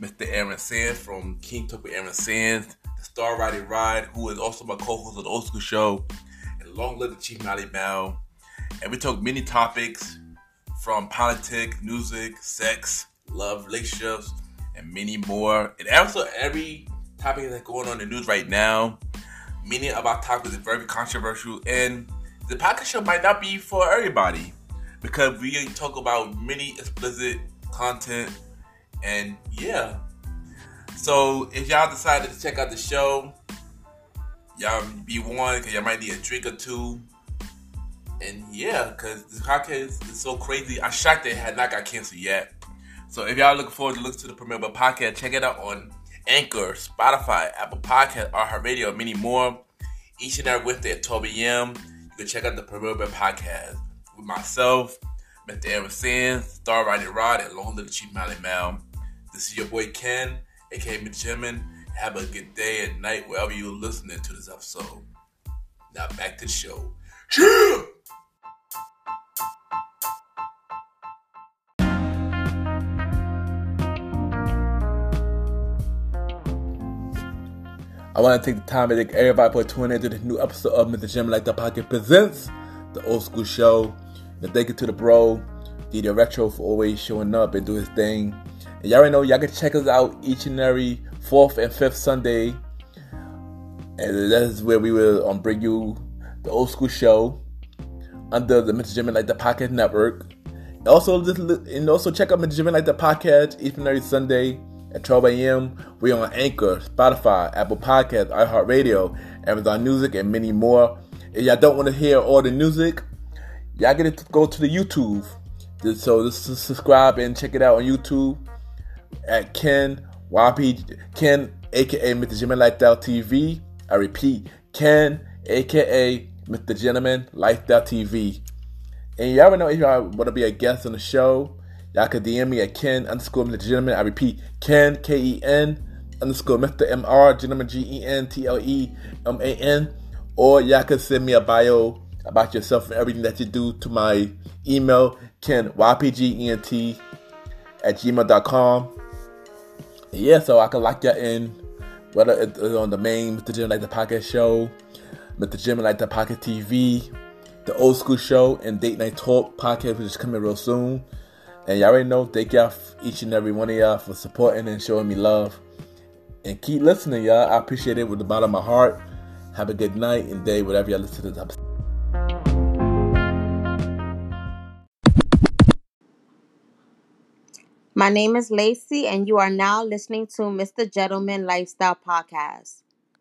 [SPEAKER 1] Mr. Aaron Sands from King Talk with Aaron Sands, the Star Roddy Rod, who is also my co-host of the Old School Show, and Long Live the Chief Mally Bell. And we talk many topics from politics, music, sex, love, relationships, and many more. And also every topic that's going on in the news right now. Many of our topics are very controversial, and the podcast show might not be for everybody because we talk about many explicit content, and yeah. So if y'all decided to check out the show, y'all be warned because y'all might need a drink or two. And yeah, because this podcast is so crazy. I'm shocked it had not got canceled yet. So if y'all are looking forward to listen to the premiere of podcast, check it out on Anchor, Spotify, Apple Podcast, iHeartRadio, and many more.
[SPEAKER 4] each and every Wednesday at 12 a.m. You can check out the Proverbial Podcast with myself, Mr. Aaron Sands, Star Roddy Rod, and Long Little Chief Mally Mal. This is your boy Ken, aka Benjamin. Have a good day and night wherever you're listening to this episode. Now back to the show. Cheer!
[SPEAKER 1] I want to take the time to thank everybody for tuning into this new episode of Mr. Jim Like the Pocket Presents, the old school show. And thank you to the bro, DJ Retro, for always showing up and doing his thing. And y'all already know y'all can check us out each and every fourth and fifth Sunday. And that is where we will um, bring you the old school show under the Mr. Jim Like the Pocket Network. And also, and also check out Mr. Jim Like the Podcast each and every Sunday at 12 a.m. We're on Anchor, Spotify, Apple Podcasts, iHeartRadio, Amazon Music, and many more. If y'all don't want to hear all the music, y'all get to go to the YouTube. So just subscribe and check it out on YouTube at Ken YP Ken, aka Mr. Gentleman Lifestyle TV. I repeat, Ken, aka Mr. Gentleman Lifestyle TV. And y'all know if y'all want to be a guest on the show, Y'all can DM me at Ken underscore Mr. Gentleman. I repeat, Ken, K E N underscore Mr. M R, Gentleman, G E N T L E M A N. Or y'all can send me a bio about yourself and everything that you do to my email, Ken, YPGENT at gmail.com. Yeah, so I can lock you in, whether it's on the main Mr. Jim Like the Pocket show, Mr. Jim Like the Pocket TV, the old school show, and Date Night Talk podcast, which is coming real soon. And y'all already know, thank y'all, each and every one of y'all, for supporting and showing me love. And keep listening, y'all. I appreciate it with the bottom of my heart. Have a good night and day, whatever y'all listen to this episode.
[SPEAKER 5] My name is Lacey, and you are now listening to Mr. Gentleman Lifestyle Podcast.